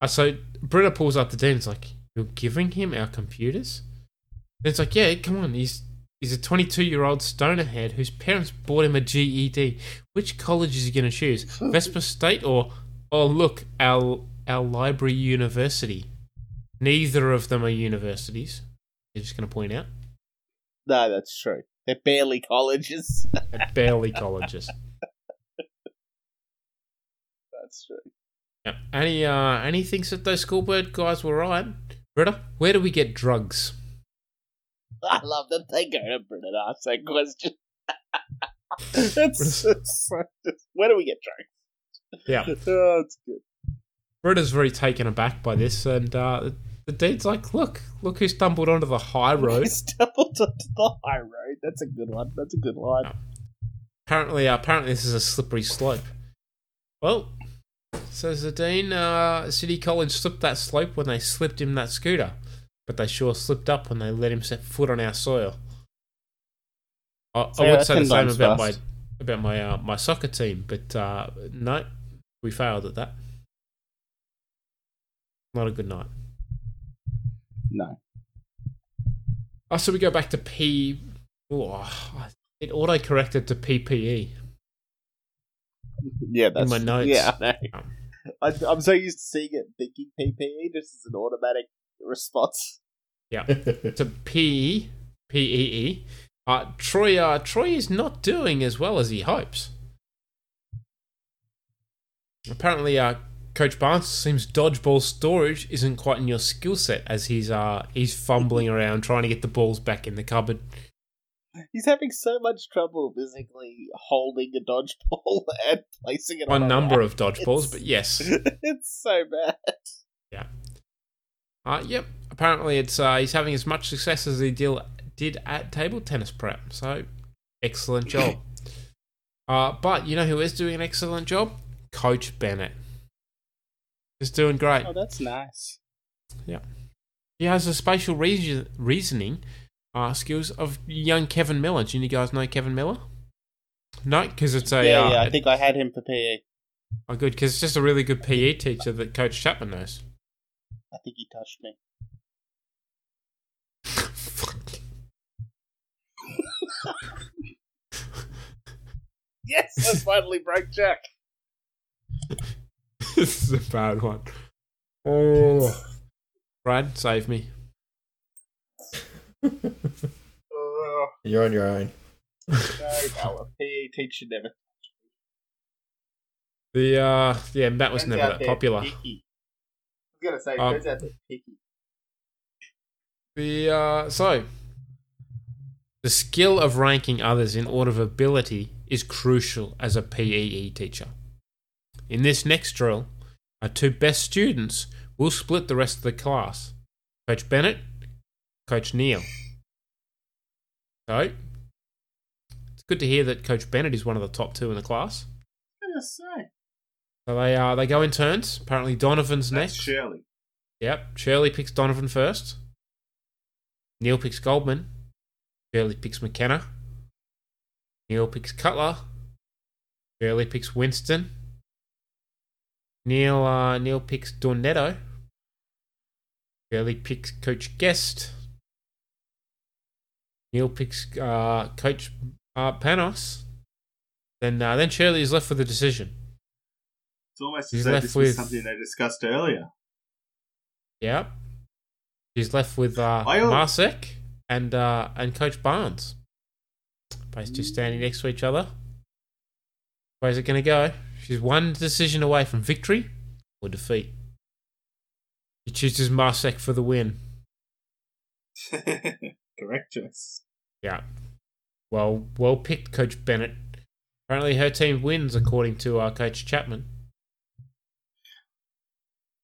Uh, so Britta pulls up the dean. It's like, "You're giving him our computers?" And it's like, "Yeah, come on. He's he's a 22 year old stoner head whose parents bought him a GED. Which college is he going to choose? Vespa State or oh look, our our library university? Neither of them are universities. You're just going to point out No, that's true. They're barely colleges. They're barely colleges. that's true. Yeah. Annie, uh, Annie thinks that those schoolbird guys were right. Britta, where do we get drugs? I love that they go to Britta and ask that question. that's, that's so, where do we get drunk? Yeah. oh, it's good. Britta's very taken aback by this, and uh, the dean's like, "Look, look who stumbled onto the high road." Stumbled onto the high road. That's a good one. That's a good line. apparently, uh, apparently, this is a slippery slope. Well, says the dean, uh, City College slipped that slope when they slipped him that scooter, but they sure slipped up when they let him set foot on our soil. I, So, I would say the same about my about my uh, my soccer team, but uh, no, we failed at that. Not a good night. No. Oh, so we go back to P. Oh, it auto corrected to PPE. Yeah, that's in my notes. Yeah, I. I, I'm so used to seeing it thinking PPE just as an automatic response. Yeah. to P P E E. Uh, Troy uh, Troy is not doing as well as he hopes. Apparently, uh, Coach Barnes seems dodgeball storage isn't quite in your skill set as he's uh he's fumbling around trying to get the balls back in the cupboard. He's having so much trouble physically holding a dodgeball and placing it A on a number of dodgeballs, but yes. it's so bad. Yeah. Uh, yep. Apparently, it's uh, he's having as much success as he deal, did at table tennis prep. So, excellent job. uh, but you know who is doing an excellent job? Coach Bennett. He's doing great. Oh, that's nice. Yeah. He has a spatial reason, reasoning uh, skills of young Kevin Miller. Do you guys know Kevin Miller? No, because it's a. yeah, uh, yeah, I think I had him for PE. Oh, good, because it's just a really good PE teacher that Coach Chapman knows. I think he touched me. yes, I finally broke Jack. this is a bad one. Oh. Brad, save me. You're on your own. No, no, a PE teacher never. The uh yeah, Matt was Turns never that popular. picky. Gonna say, Um, they're picky. The uh so the skill of ranking others in order of ability is crucial as a PEE teacher. In this next drill, our two best students will split the rest of the class. Coach Bennett, Coach Neil. So it's good to hear that Coach Bennett is one of the top two in the class. I was gonna say. So they uh, they go in turns. Apparently Donovan's That's next. Shirley. Yep. Shirley picks Donovan first. Neil picks Goldman. Shirley picks McKenna. Neil picks Cutler. Shirley picks Winston. Neil uh, Neil picks Dornetto. Shirley picks Coach Guest. Neil picks uh, Coach uh, Panos. Then uh, then Shirley is left with a decision. It's almost He's as though left this was with- something they discussed earlier. Yep. She's left with uh, I Marsek and uh, and Coach Barnes. Both just standing next to each other. Where's it going to go? She's one decision away from victory or defeat. She chooses Marsek for the win. Correct choice. Yeah. Well, well picked, Coach Bennett. Apparently, her team wins according to uh, Coach Chapman.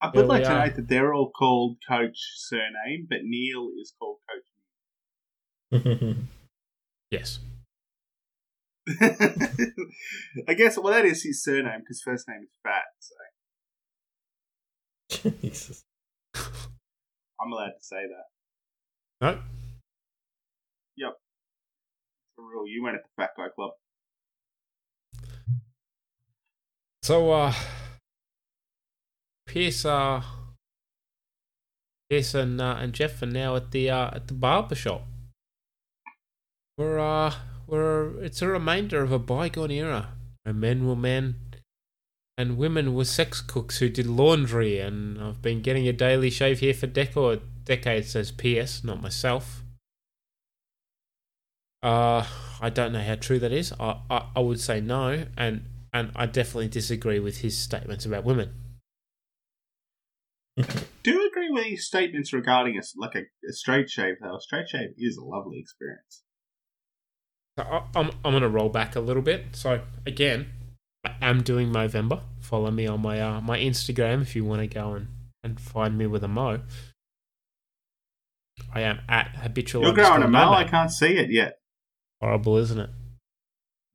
I would like to note that they're all called Coach surname, but Neil is called Coach. Yes. I guess well that is his surname because first name is Fat, so Jesus. I'm allowed to say that. No. Yep. For real, you went at the Fat Guy Club. So, uh, Pierce, Pierce and, and Jeff are now at the, uh, at the barber shop. We're, uh, we're, it's a remainder of a bygone era where men were men and women were sex cooks who did laundry, and I've been getting a daily shave here for decades, says Pierce, not myself. Uh, I don't know how true that is. I, I, I would say no, and and I definitely disagree with his statements about women. Do you agree with these statements regarding a, like a, a straight shave, though. A straight shave is a lovely experience. So I- I'm I'm gonna roll back a little bit. So again, I am doing Movember. Follow me on my uh, my Instagram if you want to go and, and find me with a mo. I am at habitual. You're growing a mo. I can't see it yet. Horrible, isn't it?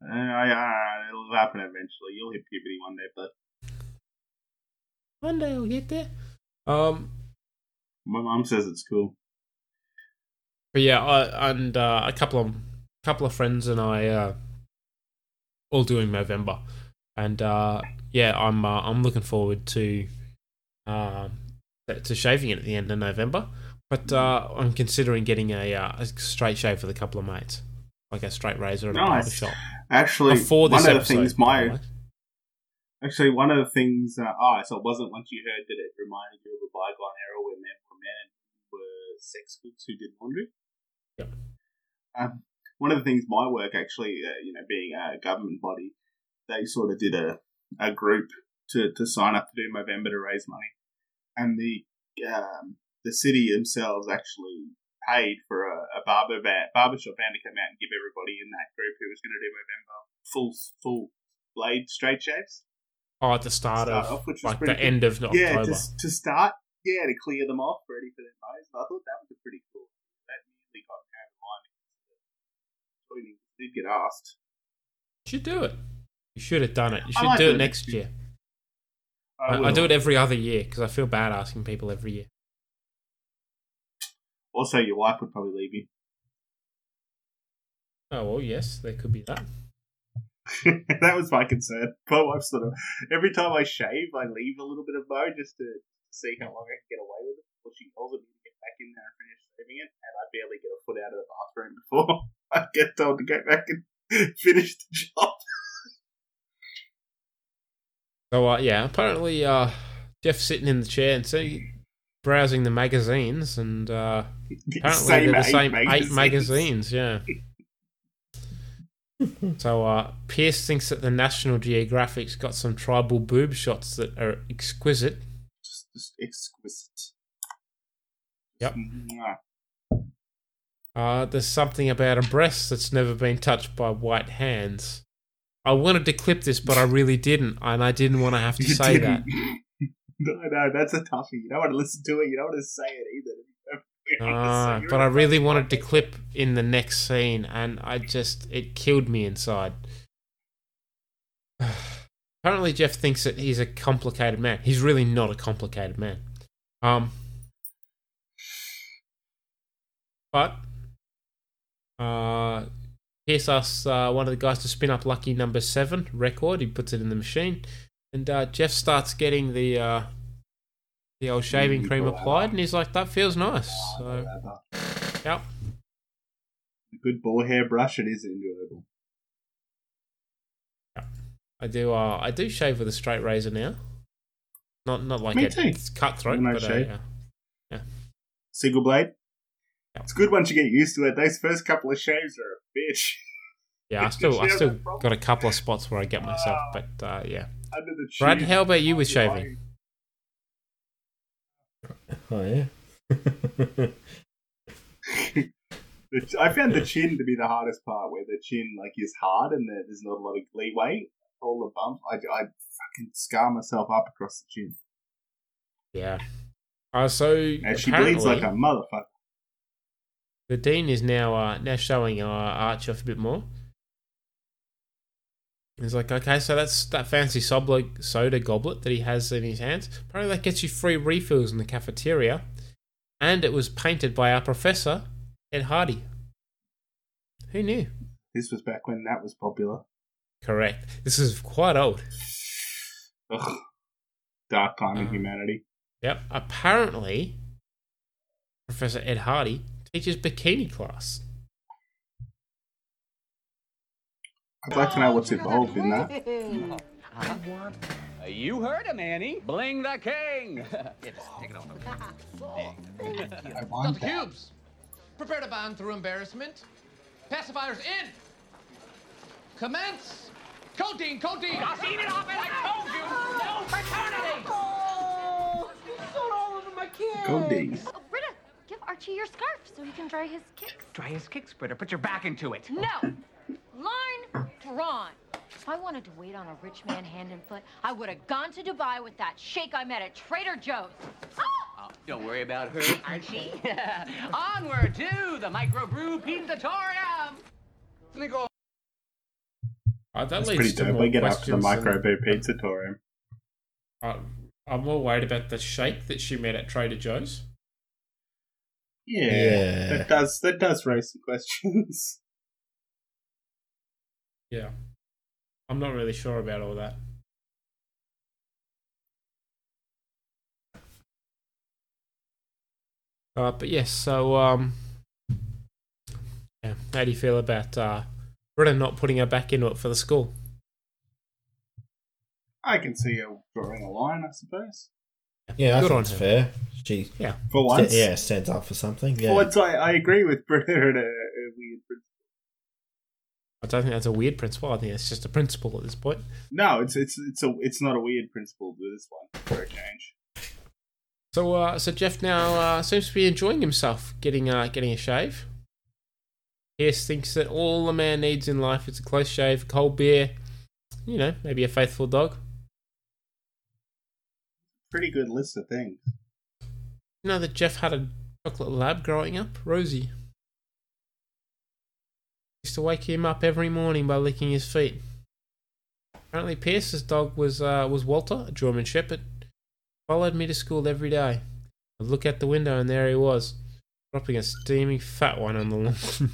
Uh, I, uh, it'll happen eventually. You'll hit puberty one day, but One day I'll get there. Um, my mom says it's cool. But yeah, I, and uh, a couple of couple of friends and I uh, all doing Movember, and uh, yeah, I'm uh, I'm looking forward to um to shaving it at the end of November. But uh, I'm considering getting a, uh, a straight shave with a couple of mates, like a straight razor at a barber shop. Actually, Before this one of the episode, things my. Actually one of the things. Uh, oh, so it wasn't once you heard that it reminded you of a bygone era where men were men and were sex goods who did laundry. Yep. Um, one of the things my work actually, uh, you know, being a government body, they sort of did a, a group to, to sign up to do Movember to raise money, and the um, the city themselves actually paid for a, a barber van, barbershop van to come out and give everybody in that group who was going to do Movember full full blade straight shaves. Oh, at the start, Start of off, which was like the cool. end of October. Yeah, to, to start, yeah, to clear them off, ready for their nose. I thought that was a pretty cool. That nearly got me over the line joining did get asked. You should do it. You should have done it. You should do it next next year. I I, I do it every other year because I feel bad asking people every year. Also, your wife would probably leave you. Oh well, yes, there could be that. that was my concern. My wife sort of every time I shave, I leave a little bit of bow just to see how long I can get away with it before she yells at me to get back in there and finish shaving it, and I barely get a foot out of the bathroom before I get told to go back and finish the job. So uh, yeah, apparently uh, Jeff's sitting in the chair and see browsing the magazines, and uh, apparently Same they're the eight same eight magazines. magazines. Yeah. so uh, Pierce thinks that the National Geographic's got some tribal boob shots that are exquisite. Just, just exquisite. Yep. Mwah. Uh, there's something about a breast that's never been touched by white hands. I wanted to clip this, but I really didn't, and I didn't want to have to You say didn't. that. no, no, that's a toughie. You don't want to listen to it. You don't want to say it either. Ah, but I really wanted to clip in the next scene, and I just it killed me inside. Apparently, Jeff thinks that he's a complicated man. He's really not a complicated man. Um, but uh, Pierce asks uh, one of the guys to spin up lucky number seven record. He puts it in the machine, and uh, Jeff starts getting the uh, the old shaving cream applied, and he's like, "That feels nice." So, yep. A good ball hair brush. It is enjoyable. I do. Uh, I do shave with a straight razor now. Not not like Me a too. it's cutthroat, I but uh, shave. yeah. Single blade. It's good once you get used to it. Those first couple of shaves are a bitch. Yeah, I still I still got a couple of spots where I get myself, but uh, yeah. Brad, how about you with shaving? Oh yeah. I found the chin to be the hardest part, where the chin like is hard and there- there's not a lot of leeway. All the bumps, I, I fucking scar myself up across the chin. Yeah. Uh, so And she bleeds like a apparently, motherfucker. the dean is now uh, now showing uh, Arch off a bit more. He's like, okay, so that's that fancy soda, soda goblet that he has in his hands. Apparently, that gets you free refills in the cafeteria, and it was painted by our professor Ed Hardy. Who knew? This was back when that was popular. Correct. This is quite old. Ugh. Dark time in uh, humanity. Yep. Apparently, Professor Ed Hardy teaches bikini class. I'd like to know what's involved in that. You heard him, Annie. Bling the king. Here, take it over. I want Dr. Cubes, prepare to bond through embarrassment. Pacifiers in. Commence. Codeine, codeine. I've seen it happen. I told you. No fraternity. Oh, you sold all of my my kids. Go Dee. Oh, Britta, give Archie your scarf so he can dry his kicks. Dry his kicks, Britta. Put your back into it. No. Line drawn. If I wanted to wait on a rich man hand and foot, I would have gone to Dubai with that sheikh I met at Trader Joe's. Oh, don't worry about her, Archie. Onward to the microbrew pizzatorium. Uh, that That's leads pretty to dope. more We get up to the questions micro than- pizzatorium. Uh, I'm more worried about the sheikh that she met at Trader Joe's. Yeah, Yeah. that does that does raise some questions. Yeah. I'm not really sure about all that. Uh, but yes, so um, yeah, how do you feel about uh, Britta not putting her back into it for the school? I can see her drawing a line, I suppose. Yeah, I think on it's her. fair. She Yeah. For once. yeah, stands up for something. Yeah. For once, I, I agree with Britta at a, a weird principle. I don't think that's a weird principle. I think it's just a principle at this point. No, it's it's it's a it's not a weird principle with this one for a change. So, uh, so Jeff now uh, seems to be enjoying himself, getting uh, getting a shave. Pierce thinks that all a man needs in life is a close shave, cold beer, you know, maybe a faithful dog. Pretty good list of things. You know that Jeff had a chocolate lab growing up, Rosie. Used to wake him up every morning by licking his feet. Apparently, Pierce's dog was uh, was Walter, a German Shepherd. Followed me to school every day. I'd look out the window and there he was, dropping a steaming fat one on the lawn.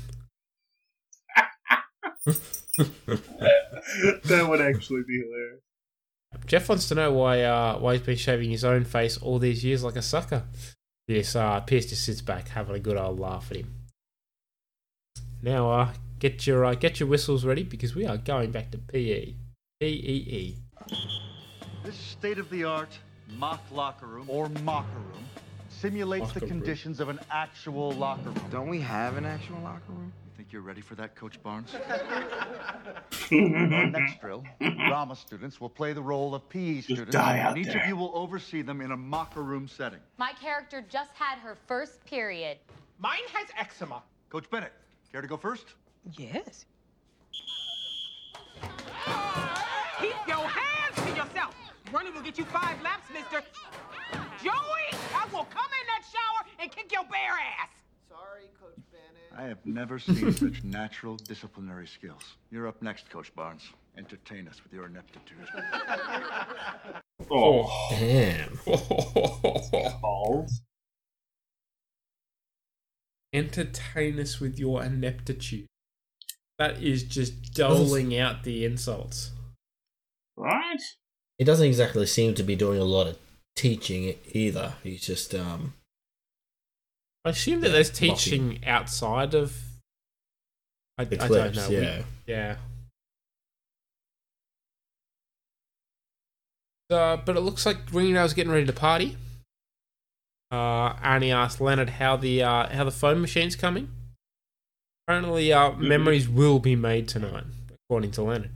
that would actually be hilarious. Jeff wants to know why uh, why he's been shaving his own face all these years like a sucker. Yes, uh, Pierce just sits back having a good old laugh at him. Now, uh, get your uh, get your whistles ready because we are going back to PE. P-E-E. This state of the art mock locker room or mocker room simulates Locker the room. conditions of an actual locker room. Don't we have an actual locker room? You think you're ready for that, Coach Barnes? Our next drill, drama students will play the role of PE students, die out and each there. of you will oversee them in a mocker room setting. My character just had her first period. Mine has eczema. Coach Bennett, care to go first? Yes. Keep your hands to yourself. Running will get you five laps, mister. Joey, I will come in that shower and kick your bare ass. Sorry, Coach Bennett. I have never seen such natural disciplinary skills. You're up next, Coach Barnes. Entertain us with your ineptitude. Oh, damn! Balls. Entertain us with your ineptitude. That is just doling out the insults. Right? He doesn't exactly seem to be doing a lot of teaching either. He's just um. I assume that Yeah, there's mocking. teaching outside of. I, The I don't know. We- yeah. yeah. Uh, but it looks like Greendale's getting ready to party. Uh, Annie asked Leonard how the uh, how the phone machine's coming. Apparently, uh, memories will be made tonight, according to Leonard.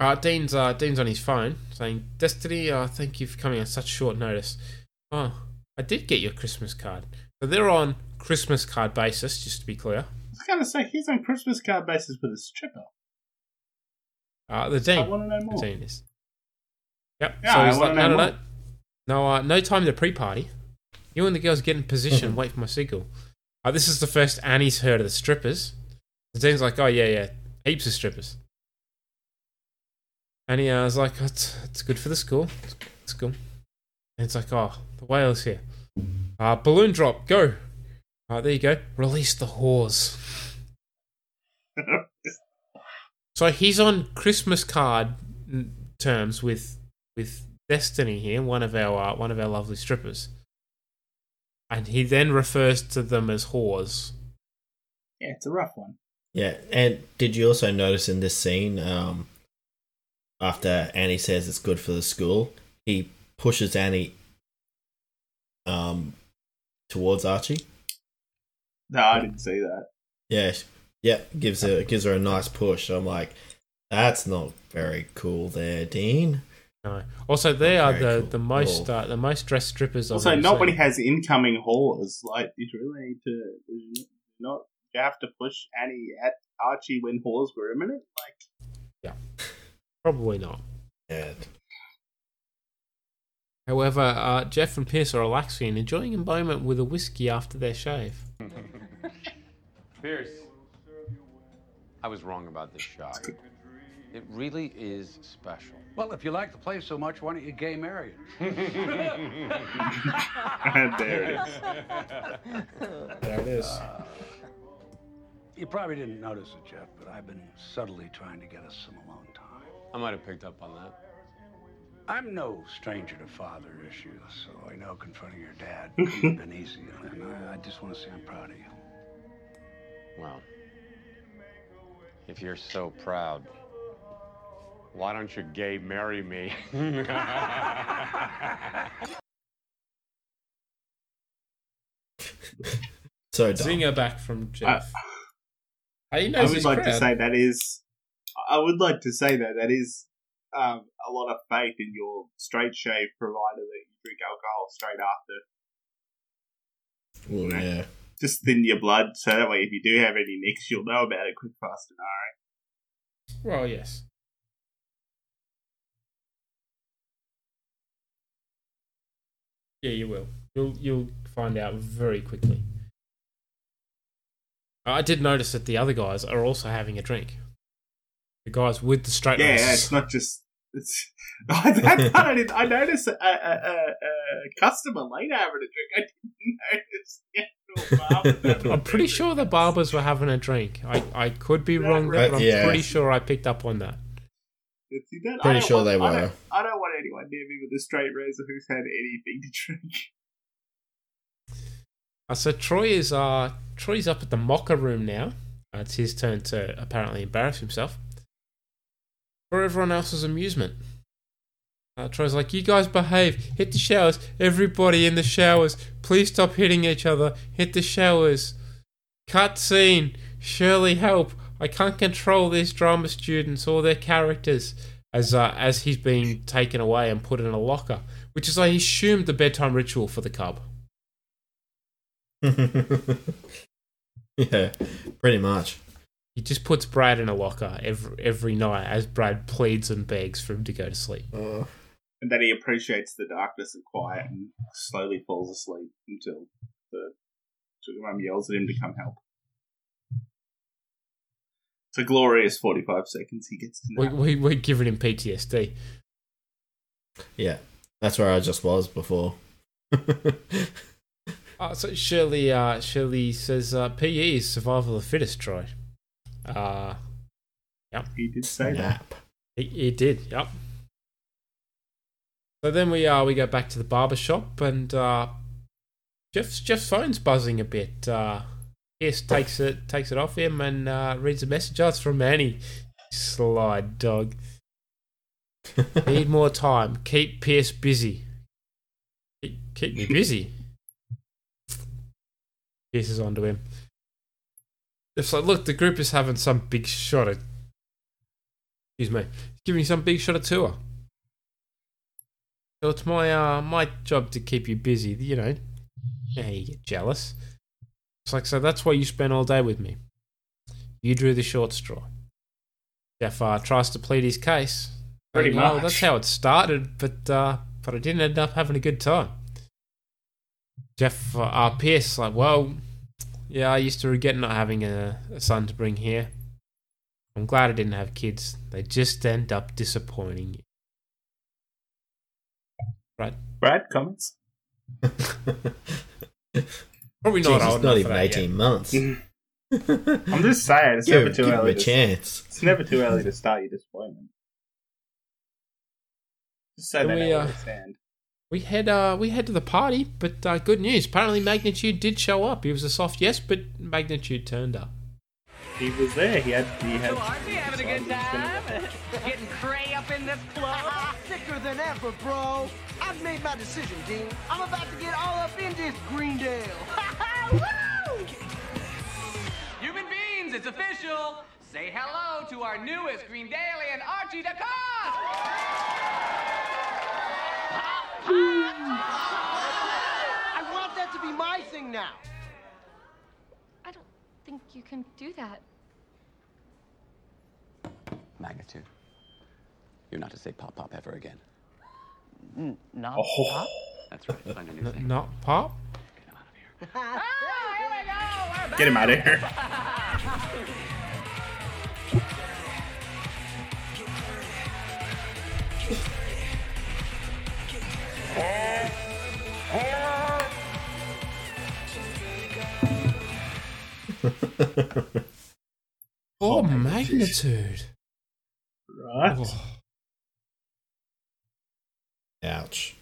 Uh, Dean's uh, Dean's on his phone saying, "Destiny, uh, thank you for coming on such short notice. Oh, I did get your Christmas card. So they're on Christmas card basis, just to be clear. I was gonna say he's on Christmas card basis with a stripper. Uh, the Dean. I wanna know more. The Dean is. Yep. Yeah, so I he's wanna like, no, know no, no, no, uh, no time to pre-party. You and the girls get in position. wait for my signal. Uh, this is the first Annie's heard of the strippers. The Dean's like, oh yeah, yeah, heaps of strippers. And he uh, was like, it's, it's good for the school. It's, it's cool. And it's like, oh, the whale's here. Uh, balloon drop, go. Uh, there you go. Release the whores. so he's on Christmas card terms with with Destiny here, one of our uh, one of our lovely strippers, and he then refers to them as whores. Yeah, it's a rough one. Yeah, and did you also notice in this scene, um, after Annie says it's good for the school, he pushes Annie um towards Archie. No, I didn't see that. Yeah, yeah, gives her gives her a nice push. I'm like, that's not very cool, there, Dean. No. Also, they are the cool. the most Cool. uh, the most dressed strippers. I've Also, ever not seen. has incoming haulers. Like, you really need to not you have to push Annie at Archie when haulers were imminent. Like, yeah, Probably not. Yeah. However, uh, Jeff and Pierce are relaxing and enjoying a moment with a whiskey after their shave. Pierce, I was wrong about this shot. It really is special. Well, if you like the place so much, why don't you gay marry it? there it is. There it is. Uh, you probably didn't notice it, Jeff, but I've been subtly trying to get us some alone time. I might have picked up on that. I'm no stranger to father issues, so I know confronting your dad couldn't have been easy. And I, I just want to say I'm proud of you. Well, if you're so proud, why don't you gay marry me? So dumb. Zinger back from Jeff. Hey, he I knows would his like to say that is. I would like to say that that is um, a lot of faith in your straight shave provider that you drink alcohol straight after. Well, yeah. Just thin your blood so that way if you do have any nicks, you'll know about it quick, fast, and hurry. Well, yes. Yeah, you will. You'll you'll find out very quickly. I did notice that the other guys are also having a drink. The guys with the straight Yeah, laces. it's not just. It's, that part I, didn't, I noticed a, a, a, a customer later having a drink. I didn't notice the actual barber having a I'm pretty sure the barbers were having a drink. I, I could be wrong there, right? but I'm Yeah. pretty sure I picked up on that. drink. See that? I Pretty sure want- they I were. don't, I don't want anyone near me with a straight razor who's had anything to drink. Uh, so Troy is uh Troy's up at the mocker room now. Uh, it's his turn to apparently embarrass himself for everyone else's amusement. Uh, Troy's like, "You guys behave. Hit the showers. Everybody in the showers. Please stop hitting each other. Hit the showers." Cut scene. Shirley, help! I can't control these drama students or their characters. As uh, as he's being taken away and put in a locker, which is I assumed the bedtime ritual for the cub. yeah, pretty much. He just puts Brad in a locker every every night as Brad pleads and begs for him to go to sleep. And then he appreciates the darkness and quiet and slowly falls asleep until the sugar mum yells at him to come help. It's a glorious 45 seconds he gets to We, nap. we, we're giving him PTSD. Yeah, that's where I just was before. Uh, so Shirley, uh, Shirley says uh, PE is survival of the fittest, Troy. Uh, yep. He did say that. He, he did, yep. So then we uh, we go back to the barber shop and uh, Jeff's Jeff's phone's buzzing a bit. Uh, Pierce takes it takes it off him and uh, reads a message. Oh, it's from Annie. Slide dog. Need more time. Keep Pierce busy. Keep, keep me busy. Pierce is onto him. It's like, look, the group is having some big shot at. Excuse me. Giving you some big shot at tour. So it's my uh my job to keep you busy. You know. Yeah, you get jealous. It's like so. That's why you spent all day with me. You drew the short straw. Jeff uh, tries to plead his case. Pretty saying, "Oh, much. that's how it started, but uh, but I didn't end up having a good time. Jeff uh, uh, Pierce like, well, yeah, I used to regret not having a, a son to bring here. I'm glad I didn't have kids. They just end up disappointing you. Right? Brad, comments? Probably not Jeez, old it's not even for that yet. 18 months. I'm just saying, it's Give- never too give him early a to chance. It's never too early to start your disappointment. Just so Then they we, know uh, where they stand. We head uh we head to the party, but uh, good news. Apparently Magnitude did show up. He was a soft yes, but Magnitude turned up. He was there. He had. He had. So aren't we having a good time? Getting cray up in this club? Thicker than ever, bro. I've made my decision, Dean. I'm about to get all up in this Greendale. Woo! Human beings, it's official. Say hello to our newest Greendalian, Archie DeCoste. I want that to be my thing now. I don't think you can do that. Magnitude. You're not to say pop pop ever again. Mm, not Oh. pop? That's right. Find a new N- thing. not pop. Get him out of here. Get him out of here. Oh, magnitude. Right. Oh. Ouch.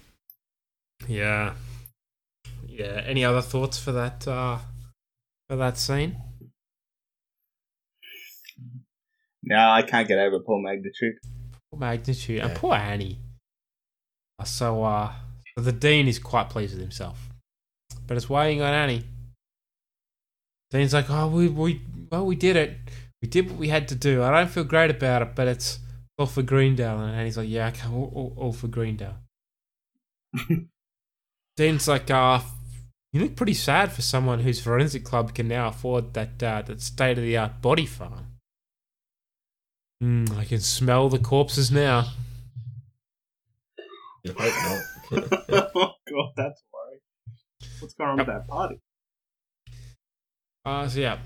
Yeah. Yeah. Any other thoughts for that uh for that scene? No, I can't get over poor Magnitude. Poor magnitude. And poor Annie. So uh so the Dean is quite pleased with himself. But it's weighing on Annie. Dean's like, Oh we we well we did it. We did what we had to do. I don't feel great about it, but it's all for Greendale and Annie's like, Yeah, okay, all, all, all for Greendale. Dean's like, uh, you look pretty sad for someone whose forensic club can now afford that uh, that state of the art body farm. Mm, I can smell the corpses now. You hope not. oh god, that's worrying. What's going on with that party? Uh, so yeah.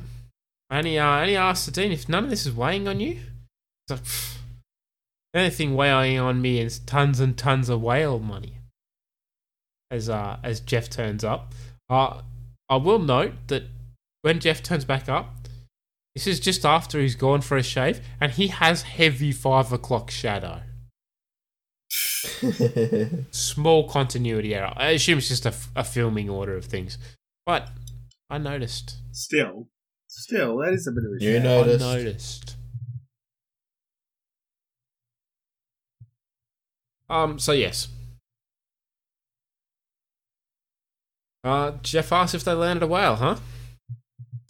Annie, uh, Annie asked the Dean if none of this is weighing on you. It's like, "Pfft, the only thing weighing on me is tons and tons of whale money. As uh, as Jeff turns up, uh, I will note that when Jeff turns back up, this is just after he's gone for a shave, and he has heavy five o'clock shadow. Small continuity error. I assume it's just a, f- a filming order of things, but I noticed. Still, still, that is a bit of a You shame. noticed. I noticed. Um. So yes. Uh, Jeff asked if they landed a whale, huh?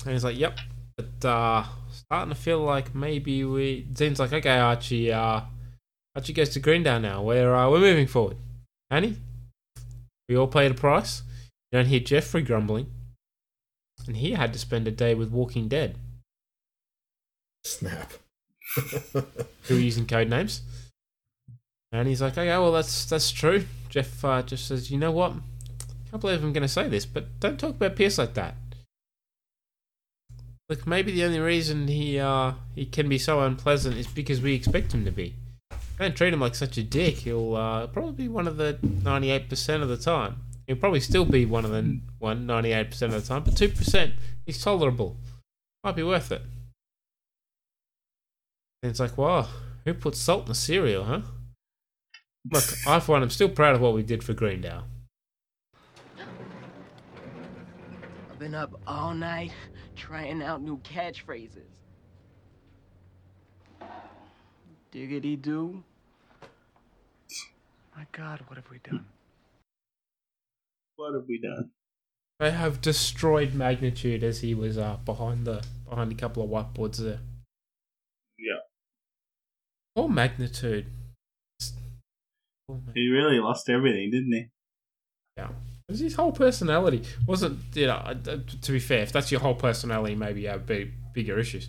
And he's like, "Yep." But uh, starting to feel like maybe we. Dean's like, "Okay, Archie. Uh, Archie goes to Greendale now. We're uh, we're moving forward." Annie, we all paid a price. You don't hear Jeffrey grumbling, and he had to spend a day with Walking Dead. Snap. who were using code names. And he's like, okay, well, that's that's true. Jeff uh, just says, you know what? I can't believe I'm going to say this, but don't talk about Pierce like that. Look, maybe the only reason he uh, he can be so unpleasant is because we expect him to be. Don't treat him like such a dick. He'll uh, probably be one of the 98% of the time. He'll probably still be one of the one 98% of the time, but 2%, he's tolerable. Might be worth it. And it's like, wow, who put salt in the cereal, huh? Look, I for one am still proud of what we did for Greendale. Been up all night trying out new catchphrases. Diggity do. My God, what have we done? What have we done? They have destroyed magnitude as he was uh, behind the behind a couple of whiteboards there. Yeah. Or magnitude. He really lost everything, didn't he? Yeah. It was his whole personality. Wasn't you know? uh, uh, To be fair, if that's your whole personality, maybe you have big, bigger issues.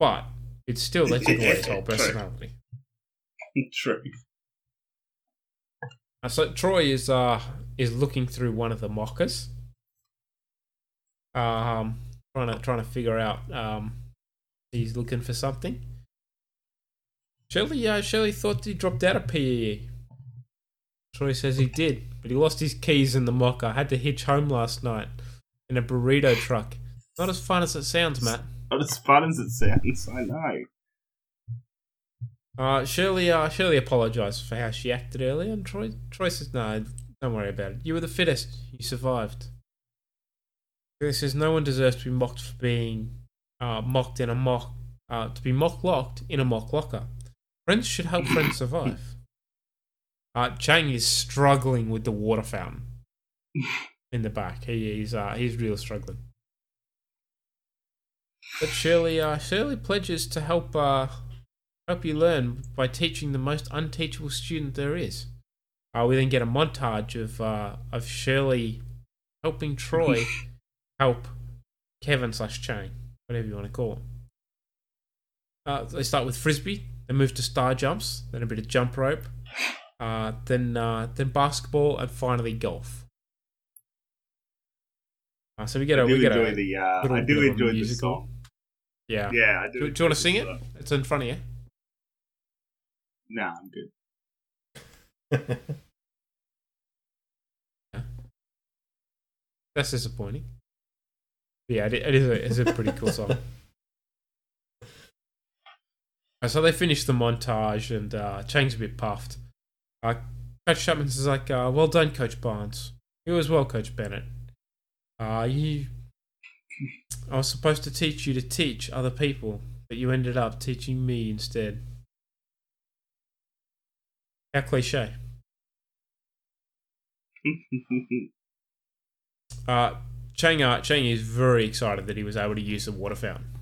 But it's still lets you away his whole personality. True. Uh, so Troy is uh is looking through one of the mockers, um, trying to trying to figure out um, he's looking for something. Shirley, uh, Shirley thought he dropped out of PE. Troy says he did, but he lost his keys in the mocker. Had to hitch home last night in a burrito truck. Not as fun as it sounds, Matt. Not as fun as it sounds, I know. Uh, Shirley, uh, Shirley apologised for how she acted earlier, and Troy, Troy says, "No, don't worry about it. You were the fittest. You survived." Shirley says, "No one deserves to be mocked for being uh, mocked in a mock, uh, to be mock locked in a mock locker. Friends should help friends survive." Uh, Chang is struggling with the water fountain in the back. He, he's uh, he's real struggling. But Shirley, uh, Shirley pledges to help uh, help you learn by teaching the most unteachable student there is. Uh, we then get a montage of uh, of Shirley helping Troy help Kevin slash Chang, whatever you want to call him. Uh, they start with frisbee, then move to star jumps, then a bit of jump rope, uh, then uh, then basketball, and finally golf. Uh, so we get a we get a the, uh, I do bit of a enjoy the musical. song. Yeah, Yeah, I do Do, do you want to sing it? It's in front of you. No, I'm good. That's disappointing. But yeah, it, it is a, it's a pretty cool song. Uh, so they finish the montage, and uh, Chang's a bit puffed. Uh, Coach Chapman is like, uh, "Well done, Coach Barnes. You as well, Coach Bennett. Uh, you, I was supposed to teach you to teach other people, but you ended up teaching me instead." How cliche. Uh, Chang, uh, Chang is very excited that he was able to use the water fountain.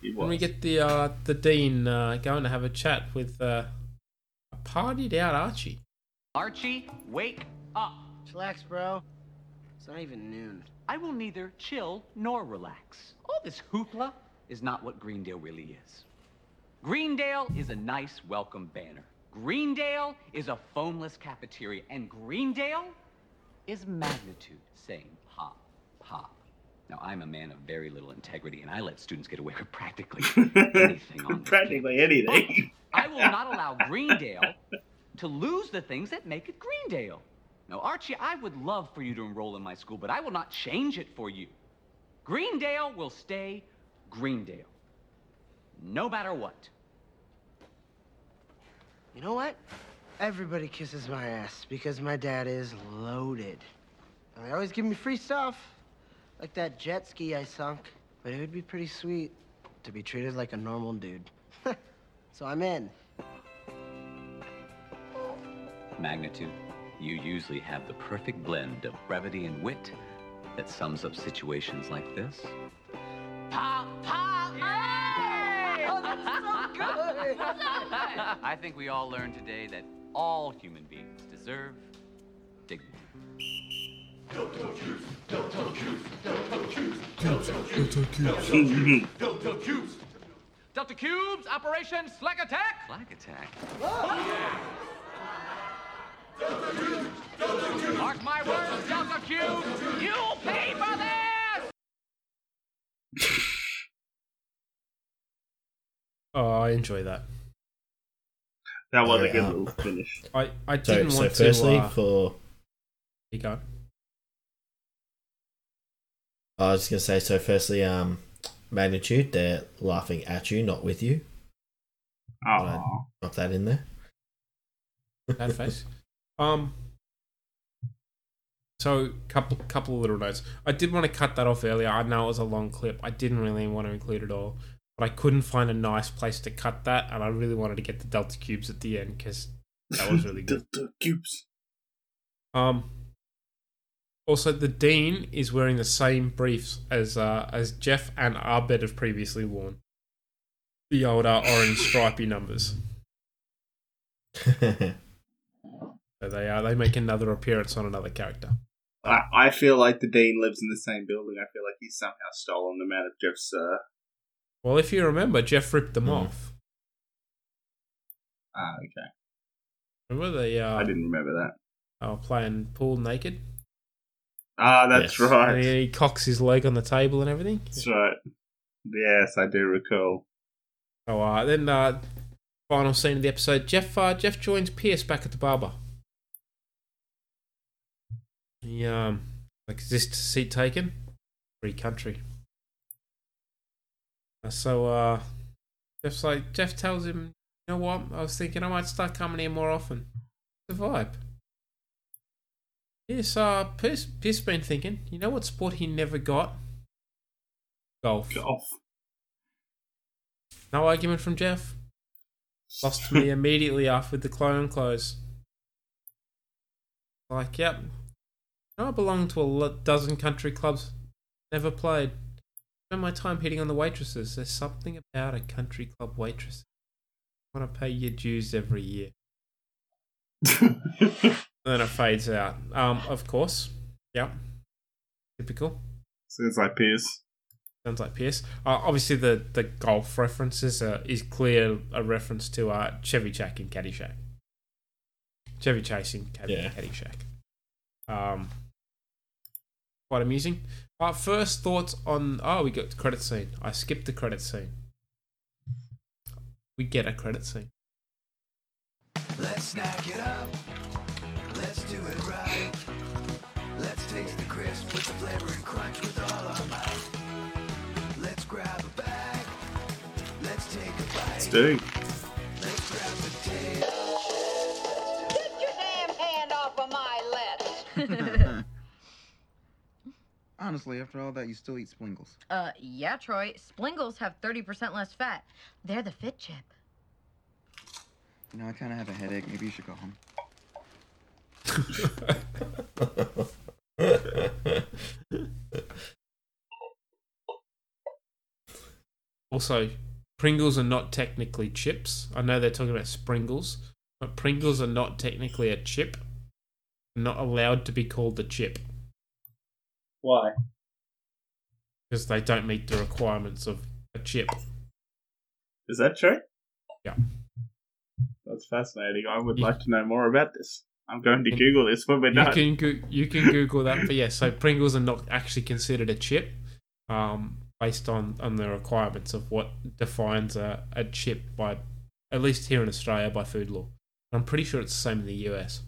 He When we get the uh, the dean uh, going to have a chat with uh, a partied out Archie. Archie, wake up. Chillax, bro. It's not even noon. I will neither chill nor relax. All this hoopla is not what Greendale really is. Greendale is a nice welcome banner. Greendale is a foamless cafeteria, and Greendale is magnitude saying pop, pop. Now, I'm a man of very little integrity, and I let students get away with practically anything on this Practically anything. I will not allow Greendale to lose the things that make it Greendale. Now, Archie, I would love for you to enroll in my school, but I will not change it for you. Greendale will stay Greendale, no matter what. You know what? Everybody kisses my ass because my dad is loaded. And they always give me free stuff, like that jet ski I sunk. But it would be pretty sweet to be treated like a normal dude. so I'm in. Magnitude, you usually have the perfect blend of brevity and wit that sums up situations like this. Pop, pop, hey! Oh, that's so good! I think we all learned today that all human beings deserve dignity. Delta Cube, Delta Cubes, Del Tel Cube, Delta Cubes, Delta Cubes, Delta Cubs. Delta Cubes, Operation Slack Attack. Slack attack. Mark my words, Delta Cubes, you'll pay for this. Oh, I enjoy that. That was a good little finish. I, I didn't so want firstly, to. Uh, for you go. I was gonna say, so firstly, um, magnitude, they're laughing at you, not with you. Oh, Drop that in there. That face. Um. So, couple couple of little notes. I did want to cut that off earlier. I know it was a long clip. I didn't really want to include it all, but I couldn't find a nice place to cut that, and I really wanted to get the delta cubes at the end because that was really good. Delta cubes. Um. Also, the dean is wearing the same briefs as uh, as Jeff and Abed have previously worn. The old uh, orange stripy numbers. So they are. they make another appearance on another character. I, I feel like the dean lives in the same building. I feel like he's somehow stolen them out of Jeff's. Uh, Well, if you remember, Jeff ripped them Hmm. off. ah, okay. Remember they? Uh, I didn't remember that. They were playing pool naked. Ah, that's And right. he, he cocks his leg on the table and everything. That's right. Yes, I do recall. Oh, uh, then, uh, final scene of the episode. Jeff uh, Jeff joins Pierce back at the barber. He um like is this seat taken? Free country. Uh, So uh, Jeff's like Jeff tells him, you know what? I was thinking I might start coming here more often. The vibe. Yes, uh, Pierce, Pierce been thinking. You know what sport he never got? Golf. Golf. No argument from Jeff. Lost me immediately after with the clone clothes. Like, yep. I belong to a dozen country clubs. Never played. Spend my time hitting on the waitresses. There's something about a country club waitress. want to pay your dues every year. then it fades out. Um, of course. Yep. Typical. Sounds like Pierce. Sounds like Pierce. Uh, obviously, the, the golf references uh, is clear a reference to uh, Chevy Chase in Caddyshack. Chevy chasing Caddy, Yeah. Caddyshack. Um, quite amusing. Uh, first thoughts on. Oh, we got the credit scene. I skipped the credit scene. We get a credit scene. Let's snack it up. Let's do right. Let's taste the crisp with the flavor and crunch with all our might. Let's grab a bag. Let's take a bite. Let's do. Let's grab the tail. Get your damn hand off of my lips. Honestly, after all that, you still eat Splingles. Uh, yeah, Troy. Splingles have 30% less fat. They're the fit chip. You know, I kind of have a headache. Maybe you should go home. Also, Pringles are not technically chips. I know they're talking about Springles, but Pringles are not technically a chip. Not allowed to be called a chip Why? because they don't meet the requirements of a chip. Is that true? Yeah. That's fascinating. I would like to know more about this. I'm going to Google this when we're You done. can go- you can Google that, but yeah. So Pringles are not actually considered a chip, um, based on on the requirements of what defines a, a chip by, at least here in Australia by food law. I'm pretty sure it's the same in the US.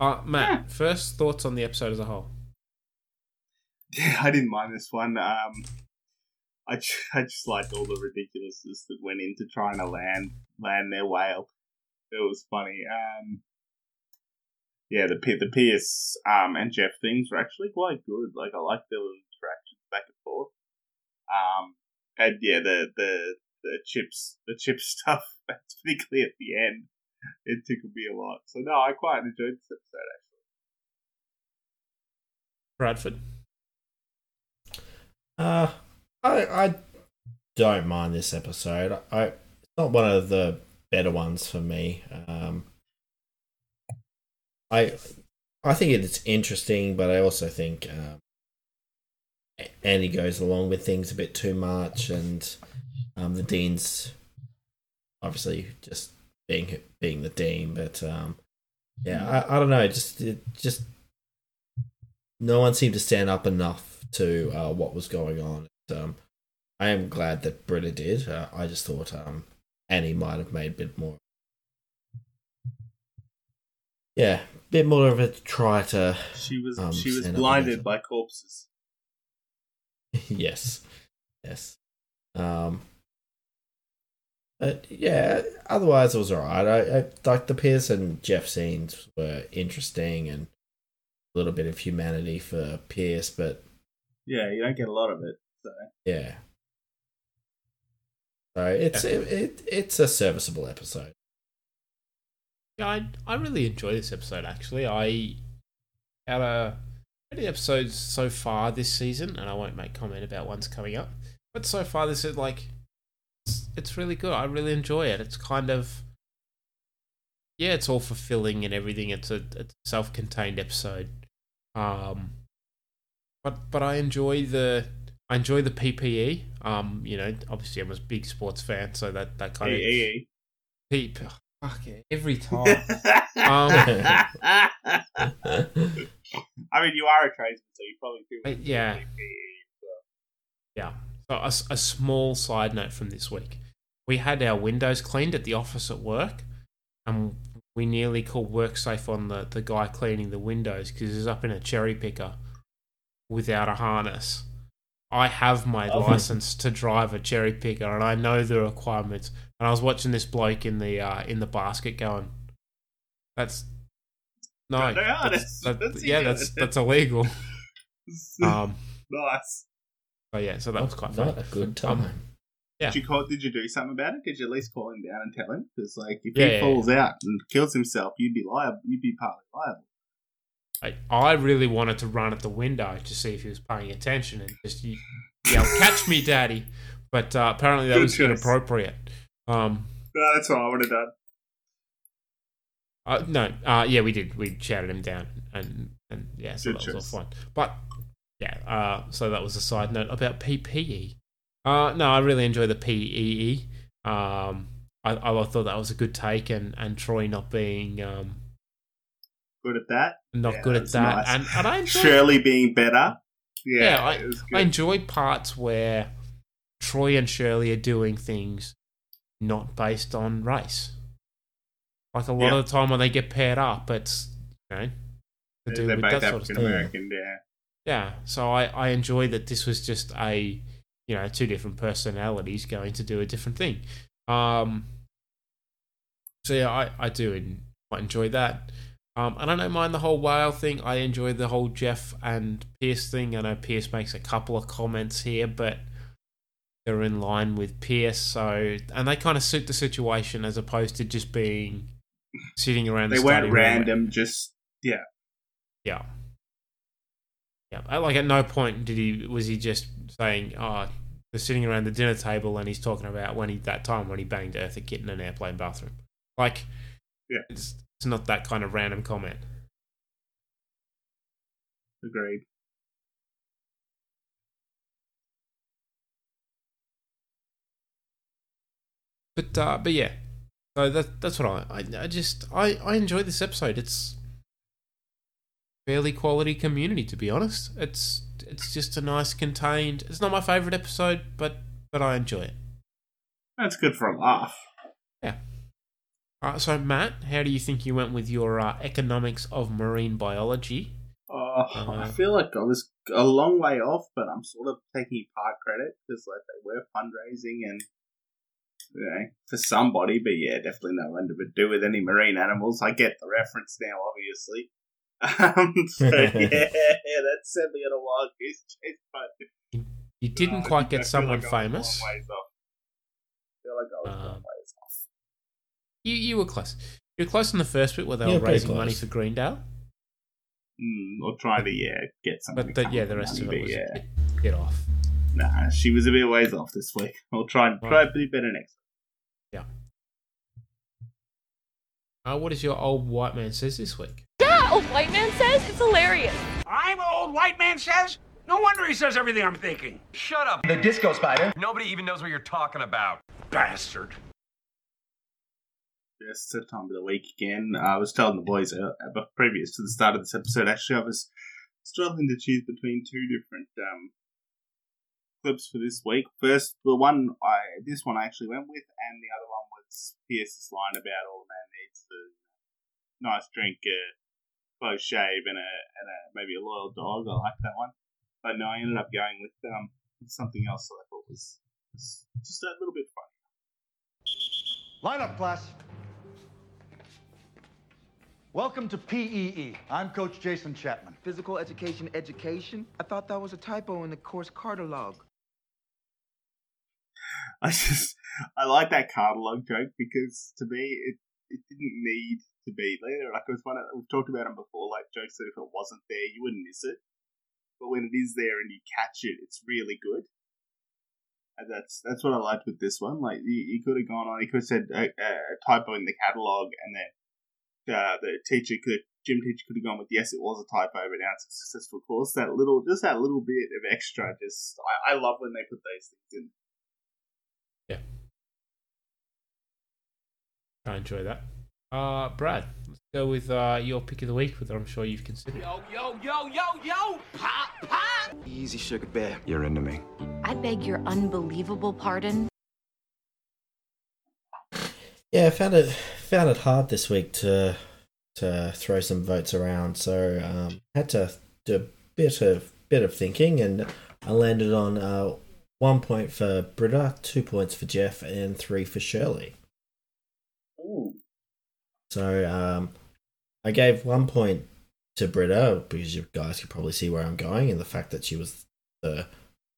Uh, Matt, first thoughts on the episode as a whole. Yeah, I didn't mind this one. Um, I ju- I just liked all the ridiculousness that went into trying to land land their whale. It was funny. Um, yeah, the the Pierce um and Jeff things were actually quite good. Like I their little interactions back and forth. Um, and yeah, the the the chips the chip stuff, particularly at the end, it tickled me a lot. So no, I quite enjoyed this episode. Actually. Bradford. Uh, I I don't mind this episode. I it's not one of the better ones for me. Um, I I think it's interesting, but I also think um, Andy goes along with things a bit too much, and um, the dean's obviously just being being the dean, but um, yeah, I, I don't know, just it, just no one seemed to stand up enough to uh, what was going on. Um, I am glad that Britta did. Uh, I just thought um, Annie might have made a bit more. Yeah, bit more of a try to. She was um, she was blinded by corpses. yes, yes. Um, but yeah, otherwise it was alright. I, I like the Pierce and Jeff scenes were interesting and a little bit of humanity for Pierce, but Yeah, you don't get a lot of it. So yeah. So it's it, it it's a serviceable episode. Yeah, I, I really enjoy this episode actually. I out of many episodes so far this season, and I won't make comment about ones coming up. But so far, this is like it's, it's really good. I really enjoy it. It's kind of yeah, it's all fulfilling and everything. It's a, it's a self-contained episode. Um, but but I enjoy the I enjoy the PPE. Um, you know, obviously I'm a big sports fan, so that that kind of PPE. Peep. Fuck it, every time. um, I mean, you are a tradesman, so you probably do. Yeah. Yeah. So a small side note from this week: we had our windows cleaned at the office at work, and we nearly called WorkSafe on the the guy cleaning the windows because he's up in a cherry picker without a harness. I have my Oh. license to drive a cherry picker, and I know the requirements. And I was watching this bloke in the uh, in the basket going, "That's no, Got no that's, harness. that- What's yeah, doing? that's that's illegal." um, nice. so yeah, so that was quite Not fun. a good Um, time. yeah. Did you call? Did you do something about it? Did you at least call him down and tell him? Because like, if Yeah, he yeah, falls out and kills himself, you'd be liable. You'd be partly liable. I, I really wanted to run at the window to see if he was paying attention and just yell, "Catch me, daddy!" But uh, apparently that Good was choice. inappropriate. Um, No, that's what I would have done. Uh, no, uh, yeah, we did. We shouted him down, and and yeah, so Good that was choice. all fine. But yeah, uh, so that was a side note about PPE. Uh, no, I really enjoy the PEE. Um, I, I thought that was a good take, and and Troy not being um Good at that. not Yeah, good at that, nice. and and I enjoyed Shirley being better. Yeah, yeah, I, I enjoyed parts where Troy and Shirley are doing things not based on race. Like a lot Yeah. of the time when they get paired up, it's you know to They're do they're with that sort of stuff. Yeah. Yeah, so I I enjoy that this was just a you know two different personalities going to do a different thing. Um. So yeah, I I do quite enjoy that. Um, and I don't mind the whole whale thing. I enjoy the whole Jeff and Pierce thing. I know Pierce makes a couple of comments here, but they're in line with Pierce. So and they kind of suit the situation as opposed to just being sitting around. They the weren't study room. random. Just yeah. Yeah. Yeah. I- Like at no point did he was he just saying, "Oh, they're sitting around the dinner table," and he's talking about when he that time when he banged Eartha Kitt in an airplane bathroom. Like, yeah, it's it's not that kind of random comment. Agreed. But uh, but yeah, so that that's what I I, I just I I enjoy this episode. It's fairly quality community to be honest. It's it's just a nice contained. It's not my favorite episode, but but I enjoy it. That's good for a laugh. Yeah. Uh, so Matt, how do you think you went with your uh, economics of marine biology? Oh, Uh, I feel like I was a long way off, but I'm sort of taking part credit because like they were fundraising and you know for somebody, but yeah, definitely nothing to do with any marine animals. I get the reference now, obviously. Um, so yeah, that sent me on a wild goose chase, but You didn't uh, quite I get feel someone like I was a long famous. I feel like I was Um. You you were close. You were close in the first bit where they Yeah, were pretty raising money for Greendale. Mm, or try to yeah get something. But the, yeah, the coming rest of it was yeah. Get, bit off. Nah, she was a bit ways off this week. I'll try and try to do better next. Yeah. Uh, what is your old white man says this week? Yeah, old white man says it's hilarious. I'm old white man says? No wonder he says everything I'm thinking. Shut up. The disco spider. Nobody even knows what you're talking about. Bastard. Yes, it's time of the week again. I was telling the boys uh, uh, previous to the start of this episode. Actually, I was struggling to choose between two different um, clips for this week. First, the one I this one I actually went with, and the other one was Pierce's line about all a man needs a nice drink, a close shave, and a and a maybe a loyal dog. I like that one, but no, I ended up going with um something else that I thought was, was just a little bit fun. Line up, class. Welcome to PEE. I'm Coach Jason Chapman. Physical education education? I thought that was a typo in the course catalog. I just I like that catalog joke because to me it it didn't need to be there. Like it was one of, we've talked about them before, like jokes that if it wasn't there you wouldn't miss it, but when it is there and you catch it, it's really good. And that's that's what I liked with this one. Like you, you could have gone on, you could have said a, a typo in the catalog, and then uh, the teacher could gym teacher could have gone with yes, it was a typo, but now it's a successful course. That little, just that little bit of extra, just I, I love when they put those things in. Yeah, I enjoy that. Uh, Brad, let's go with uh, your pick of the week, which I'm sure you've considered. Yo, yo, yo, yo, yo! Pop, pop! Easy, sugar bear. You're into me. I beg your unbelievable pardon. Yeah, I found it found it hard this week to to throw some votes around, so um, had to do a bit of bit of thinking, and I landed on uh, one point for Britta, two points for Jeff, and three for Shirley. Ooh. So um, I gave one point to Britta because you guys could probably see where I'm going, and the fact that she was the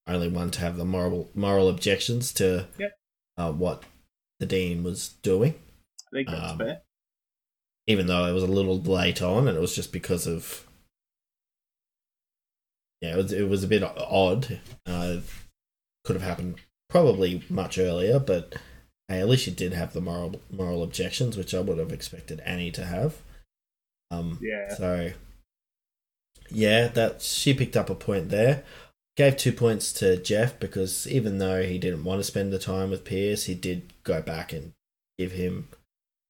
only one to have the moral moral objections to Yep. uh, what the dean was doing. I think that's Um, fair. Even though it was a little late on, and it was just because of yeah, it was it was a bit odd. Uh, could have happened probably much earlier, but hey, at least she did have the moral moral objections, which I would have expected Annie to have. Um, Yeah. So, yeah, that she picked up a point there. Gave two points to Jeff because even though he didn't want to spend the time with Pierce, he did go back and give him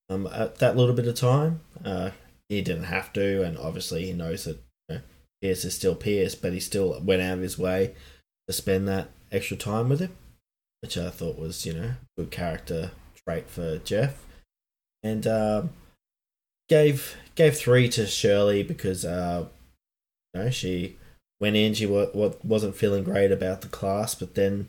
um a, that little bit of time. Uh, he didn't have to, and obviously he knows that you know, Pierce is still Pierce, but he still went out of his way to spend that extra time with him, which I thought was you know good character trait for Jeff, and um, gave gave three to Shirley because uh, you know she went in, she wa- wasn't feeling great about the class, but then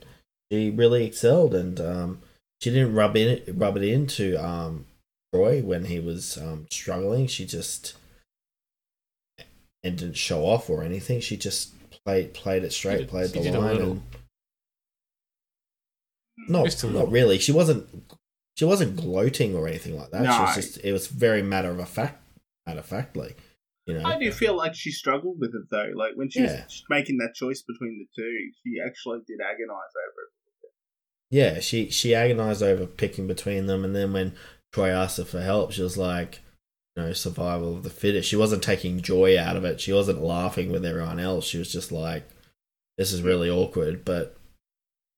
she really excelled and um, she didn't rub in rub it into um, Troy when he was um, struggling. She just and didn't show off or anything. She just played played it straight, did- played she the line, little. and not not little. really. She wasn't she wasn't gloating or anything like that. She No. was just it was very matter of fact matter of factly. You know, I do feel like she struggled with it though. Like when she Yeah. was making that choice between the two, she actually did agonize over it. Yeah, she she agonized over picking between them, and then when Troy asked her for help, she was like, you know, survival of the fittest. She wasn't taking joy out of it. She wasn't laughing with everyone else. She was just like, this is really awkward, but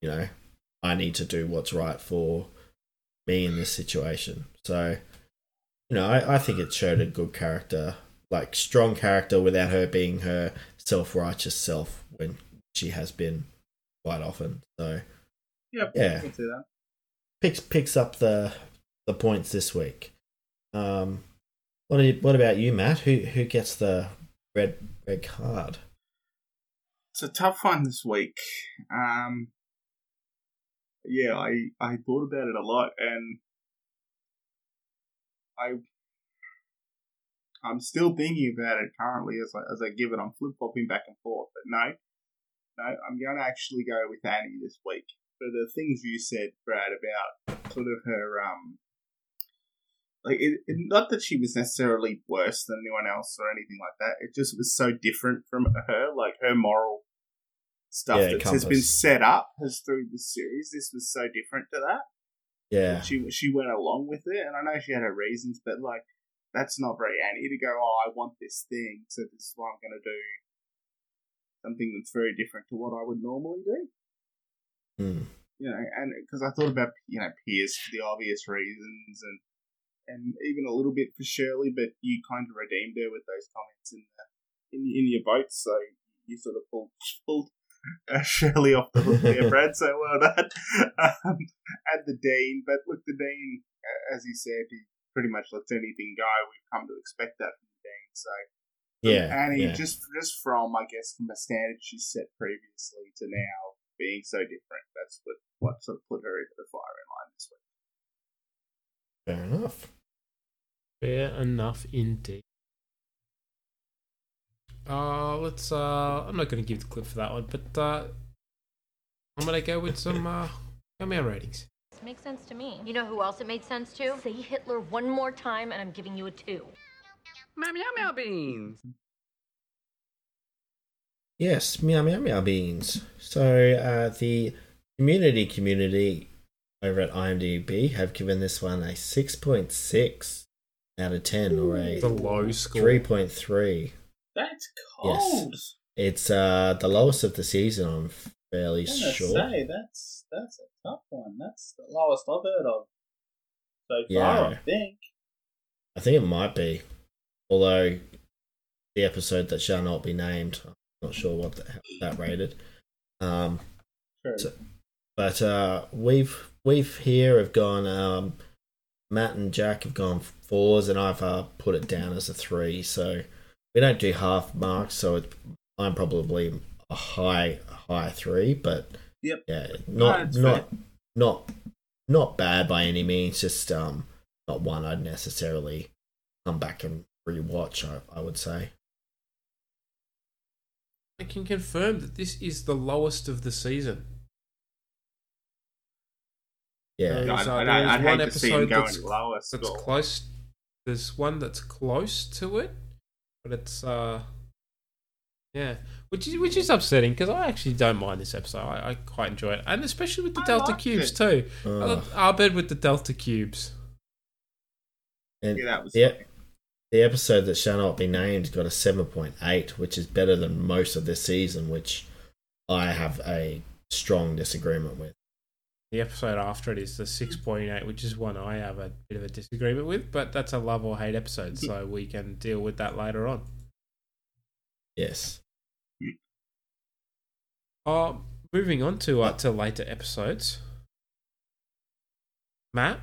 you know, I need to do what's right for me in this situation. So, you know, I, I think it showed a good character, like strong character without her being her self righteous self when she has been quite often. So Yeah. I can see that. picks picks up the the points this week. Um, what you, what about you, Matt? Who who gets the red red card? It's a tough one this week. Um, yeah, I I thought about it a lot, and I I'm still thinking about it currently as I as I give it. I'm flip flopping back and forth, but no, no, I'm going to actually go with Annie this week for the things you said, Brad, about sort of her um. Like it, it, not that she was necessarily worse than anyone else or anything like that. It just was so different from her. Like her moral stuff Yeah, that has been set up as through the series. This was so different to that. Yeah, She she went along with it, and I know she had her reasons, but like that's not very Annie to go. Oh, I want this thing, so this is what I'm going to do. Something that's very different to what I would normally do. Hmm. You know, and because I thought about you know Pierce for the obvious reasons, and and even a little bit for Shirley, but you kind of redeemed her with those comments in the in, in your votes, so you sort of pulled pulled uh, Shirley off the hook there, Brad. So well done. Um, and the Dean, but look, the Dean, uh, as he said, he pretty much lets anything go. We've come to expect that from the Dean. So Yeah, Annie, yeah. just just from I guess from a standard she's set previously to now being so different, that's what what sort of put her into the firing line this week. fair enough. Fair enough indeed. Uh, let's. Uh, I'm not going to give the clip for that one, but uh, I'm going to go with some uh, cameo ratings. Makes sense to me. You know who else it made sense to? Say Hitler one more time, and I'm giving you a two. Meow meow meow beans. Yes, meow meow meow beans. So uh, the community community over at IMDb have given this one a six point six out of ten, or a The low score. three point three. That's cold Yes. It's uh the lowest of the season. I'm fairly I was gonna sure. say that's that's a tough one. That's the lowest I've heard of so far. Yeah. I think. I think it might be, although the episode that shall not be named. I'm not sure what the, that rated. Um, True. so- but uh, we've we've here have gone. Um, Matt and Jack have gone fours, and I've uh, put it down as a three. So we don't do half marks. So it, I'm probably a high high three, but Yep. yeah, No, not it's not not not bad by any means. Just um, not one I'd necessarily come back and rewatch. I, I would say. I can confirm that this is the lowest of the season. Yeah. There's, I- uh, I- there's I'd hate one to see him episode going that's, lower that's close. There's one that's close to it, but it's uh, Yeah, which is which is upsetting because I actually don't mind this episode. I, I quite enjoy it, and especially with the Delta cubes it. too. I'll bed with the Delta cubes. And Yeah, that was the, the episode that shall not be named got a 7.8, which is better than most of this season, which I have a strong disagreement with. The episode after it is the six point eight, which is one I have a bit of a disagreement with, but that's a love or hate episode, so we can deal with that later on. Yes. Uh, moving on to uh, to later episodes. Matt,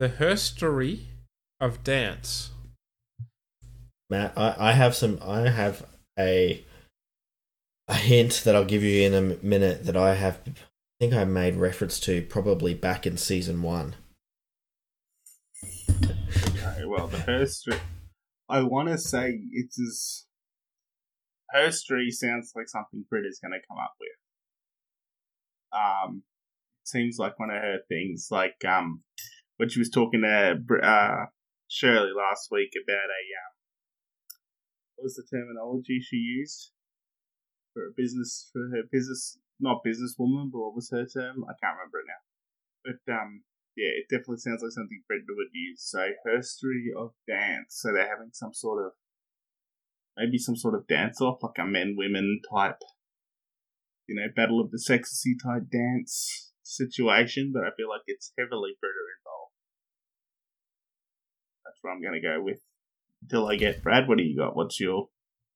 the history of dance. Matt, I, I have some. I have a a hint that I'll give you in a minute that I have. I think I made reference to probably back in season one. Okay, well, the herstory. I want to say it's as. Herstory sounds like something Britta's going to come up with. Um, seems like one of her things, like um, when she was talking to uh, Shirley last week about a um, what was the terminology she used for a business for her business, not businesswoman, but what was her term? I can't remember it now. But um, yeah, it definitely sounds like something Britta would use. So herstory of dance. So they're having some sort of maybe some sort of dance off, like a men women type, you know, battle of the sexy type dance situation. But I feel like it's heavily Britta involved. That's what I'm to go with. Until I get Brad, what do you got? What's your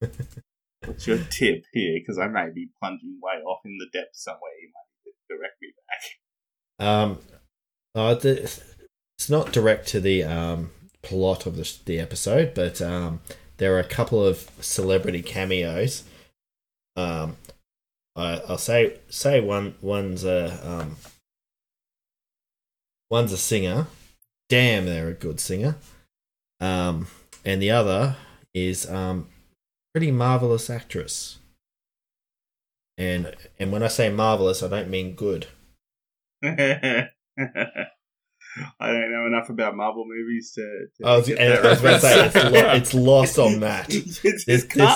what's your tip here? Because I may be plunging way off in the depths somewhere. You might direct me back. Um, uh, the, it's not direct to the um, plot of the, the episode, but um, there are a couple of celebrity cameos. Um, I, I'll say say one one's a um, one's a singer. Damn, they're a good singer. Um, and the other is um, pretty marvelous actress. And and when I say marvelous, I don't mean good. I don't know enough about Marvel movies to. to I was, and that I was about to say it's, lo- it's lost on Matt. it's this can't lay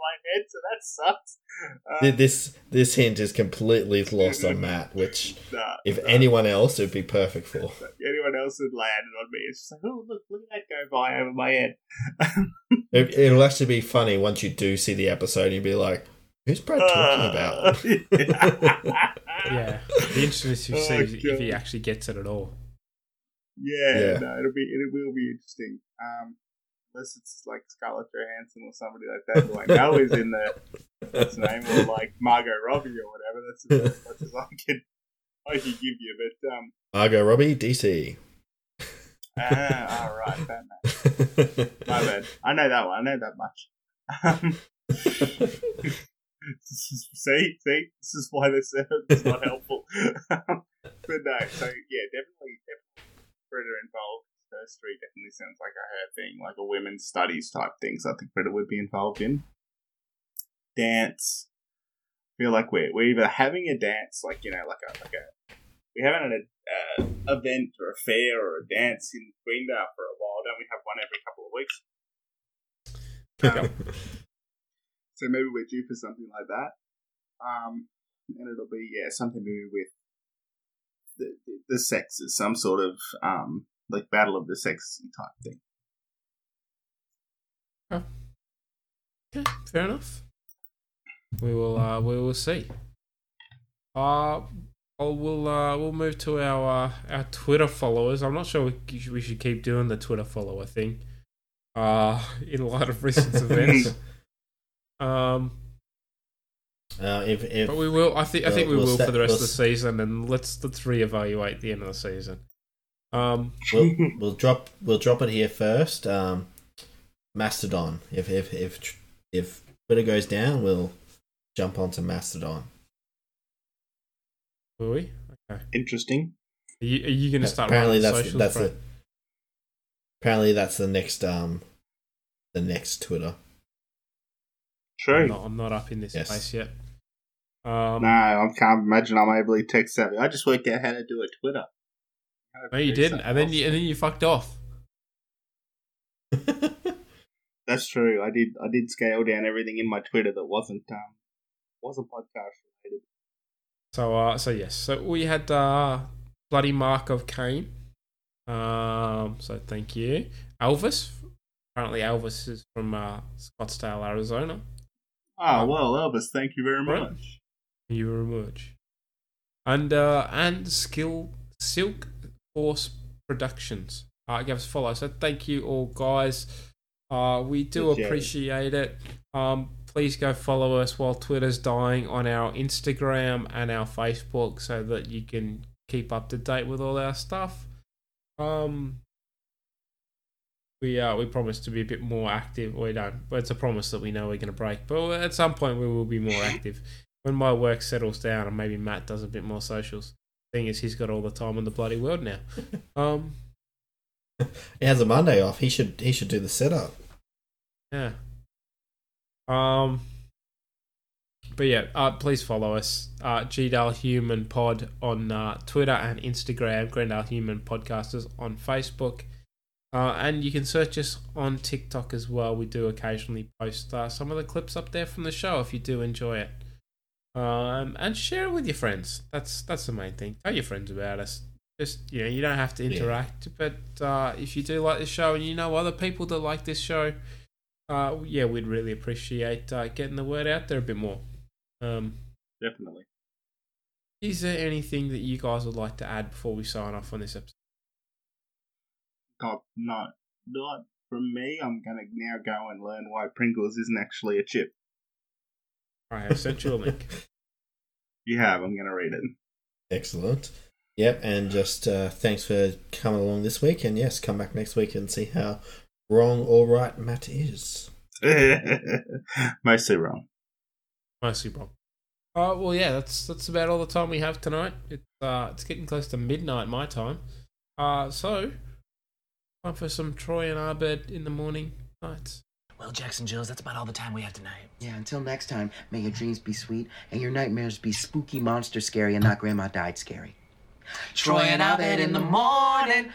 my head, so that sucks. Uh, This this hint is completely lost on Matt, which Nah, if nah. anyone else, it'd be perfect for. anyone else had landed on me. It's just like, oh look, look at that go by over my head. It, it'll actually be funny once you do see the episode. You'll be like, "Who's Brad talking about?" Yeah, it'd be interesting to Oh, see if, if he actually gets it at all. Yeah, Yeah. no, it'll be it will be interesting. Um, unless it's like Scarlett Johansson or somebody like that who I know is in the what's her name or like Margot Robbie or whatever. That's as much as I can I can give you. But um, Margot Robbie, DC. ah, all right, Batman. My bad. I know that one. I know that much. Um, this is- see, see, this is why this is not helpful. but no, so yeah, definitely, definitely Britta involved. Herstory definitely sounds like a her thing, like a women's studies type thing. So I think Britta would be involved in dance. I feel like we're we're either having a dance, like you know, like a like a we haven't had a uh, event or a fair or a dance in Greendale for a while. Don't we have one every couple of weeks? Um, so maybe we're due for something like that. Um, and it'll be yeah something to do with the the, the sexes, some sort of um like battle of the sexes type thing. Okay, fair enough. We will uh, we will see. Uh oh, we'll uh, we'll move to our uh, our Twitter followers. I'm not sure we, we should keep doing the Twitter follower thing. Uh, in light of recent events. Um, Uh, if, if but we will. I think I think we we'll will set- for the rest we'll of the season, and let's let's reevaluate the end of the season. Um, we'll, we'll drop we'll drop it here first. Um, Mastodon. If if if if Twitter goes down, we'll jump onto Mastodon. Will we? Okay. Interesting. Are you, are you going to start? apparently running that's socials, that's Brad? the apparently that's the next um the next Twitter. True. I'm not, I'm not up in this Yes. space yet. Um, no, I can't imagine I'm ably tech savvy. I just worked out how to do a Twitter. No, you didn't, and then you and then you fucked off. That's true. I did. I did scale down everything in my Twitter that wasn't um wasn't podcast related. So, uh, so yes, so we had uh, bloody mark of Cain. Um, so thank you, Elvis. Apparently, Elvis is from uh, Scottsdale, Arizona. Ah, well, Elvis, thank you very Right. much. You very much. And uh, and skill Silk Force Productions. Uh, give us a follow. So thank you all, guys. Uh, we do Appreciate it. appreciate it. Um, please go follow us while Twitter's dying on our Instagram and our Facebook, so that you can keep up to date with all our stuff. Um, we uh, we promise to be a bit more active. We don't, but it's a promise that we know we're going to break. But at some point, we will be more active when my work settles down, and maybe Matt does a bit more socials. Thing is, he's got all the time in the bloody world now. Um, He has a Monday off. He should he should do the setup. yeah. Um. But yeah, uh, please follow us, uh, GDAL Human Pod on uh, Twitter and Instagram, Greendale Human Podcasters on Facebook. Uh, and you can search us on TikTok as well. We do occasionally post uh, some of the clips up there from the show if you do enjoy it. Um, and share it with your friends. That's that's the main thing. Tell your friends about us. Just you know, you don't have to Yeah. interact, but uh, if you do like this show and you know other people that like this show, uh, yeah, we'd really appreciate uh, getting the word out there a bit more. Um, Definitely. is there anything that you guys would like to add before we sign off on this episode? Not not not from me. I'm gonna now go and learn why Pringles isn't actually a chip. I have sent you a link. You have. I'm gonna read it. Excellent. Yep, and just uh, thanks for coming along this week. And yes, come back next week and see how wrong or right Matt is. Mostly wrong. Mostly wrong. Uh, well, yeah, that's that's about all the time we have tonight. It's uh, it's getting close to midnight my time. Uh, so time for some Troy and Abed in the morning nights. Well, Jackson Jills, that's about all the time we have tonight. Yeah, until next time, may your dreams be sweet and your nightmares be spooky monster scary and not grandma died scary. Troy and Abed in the morning.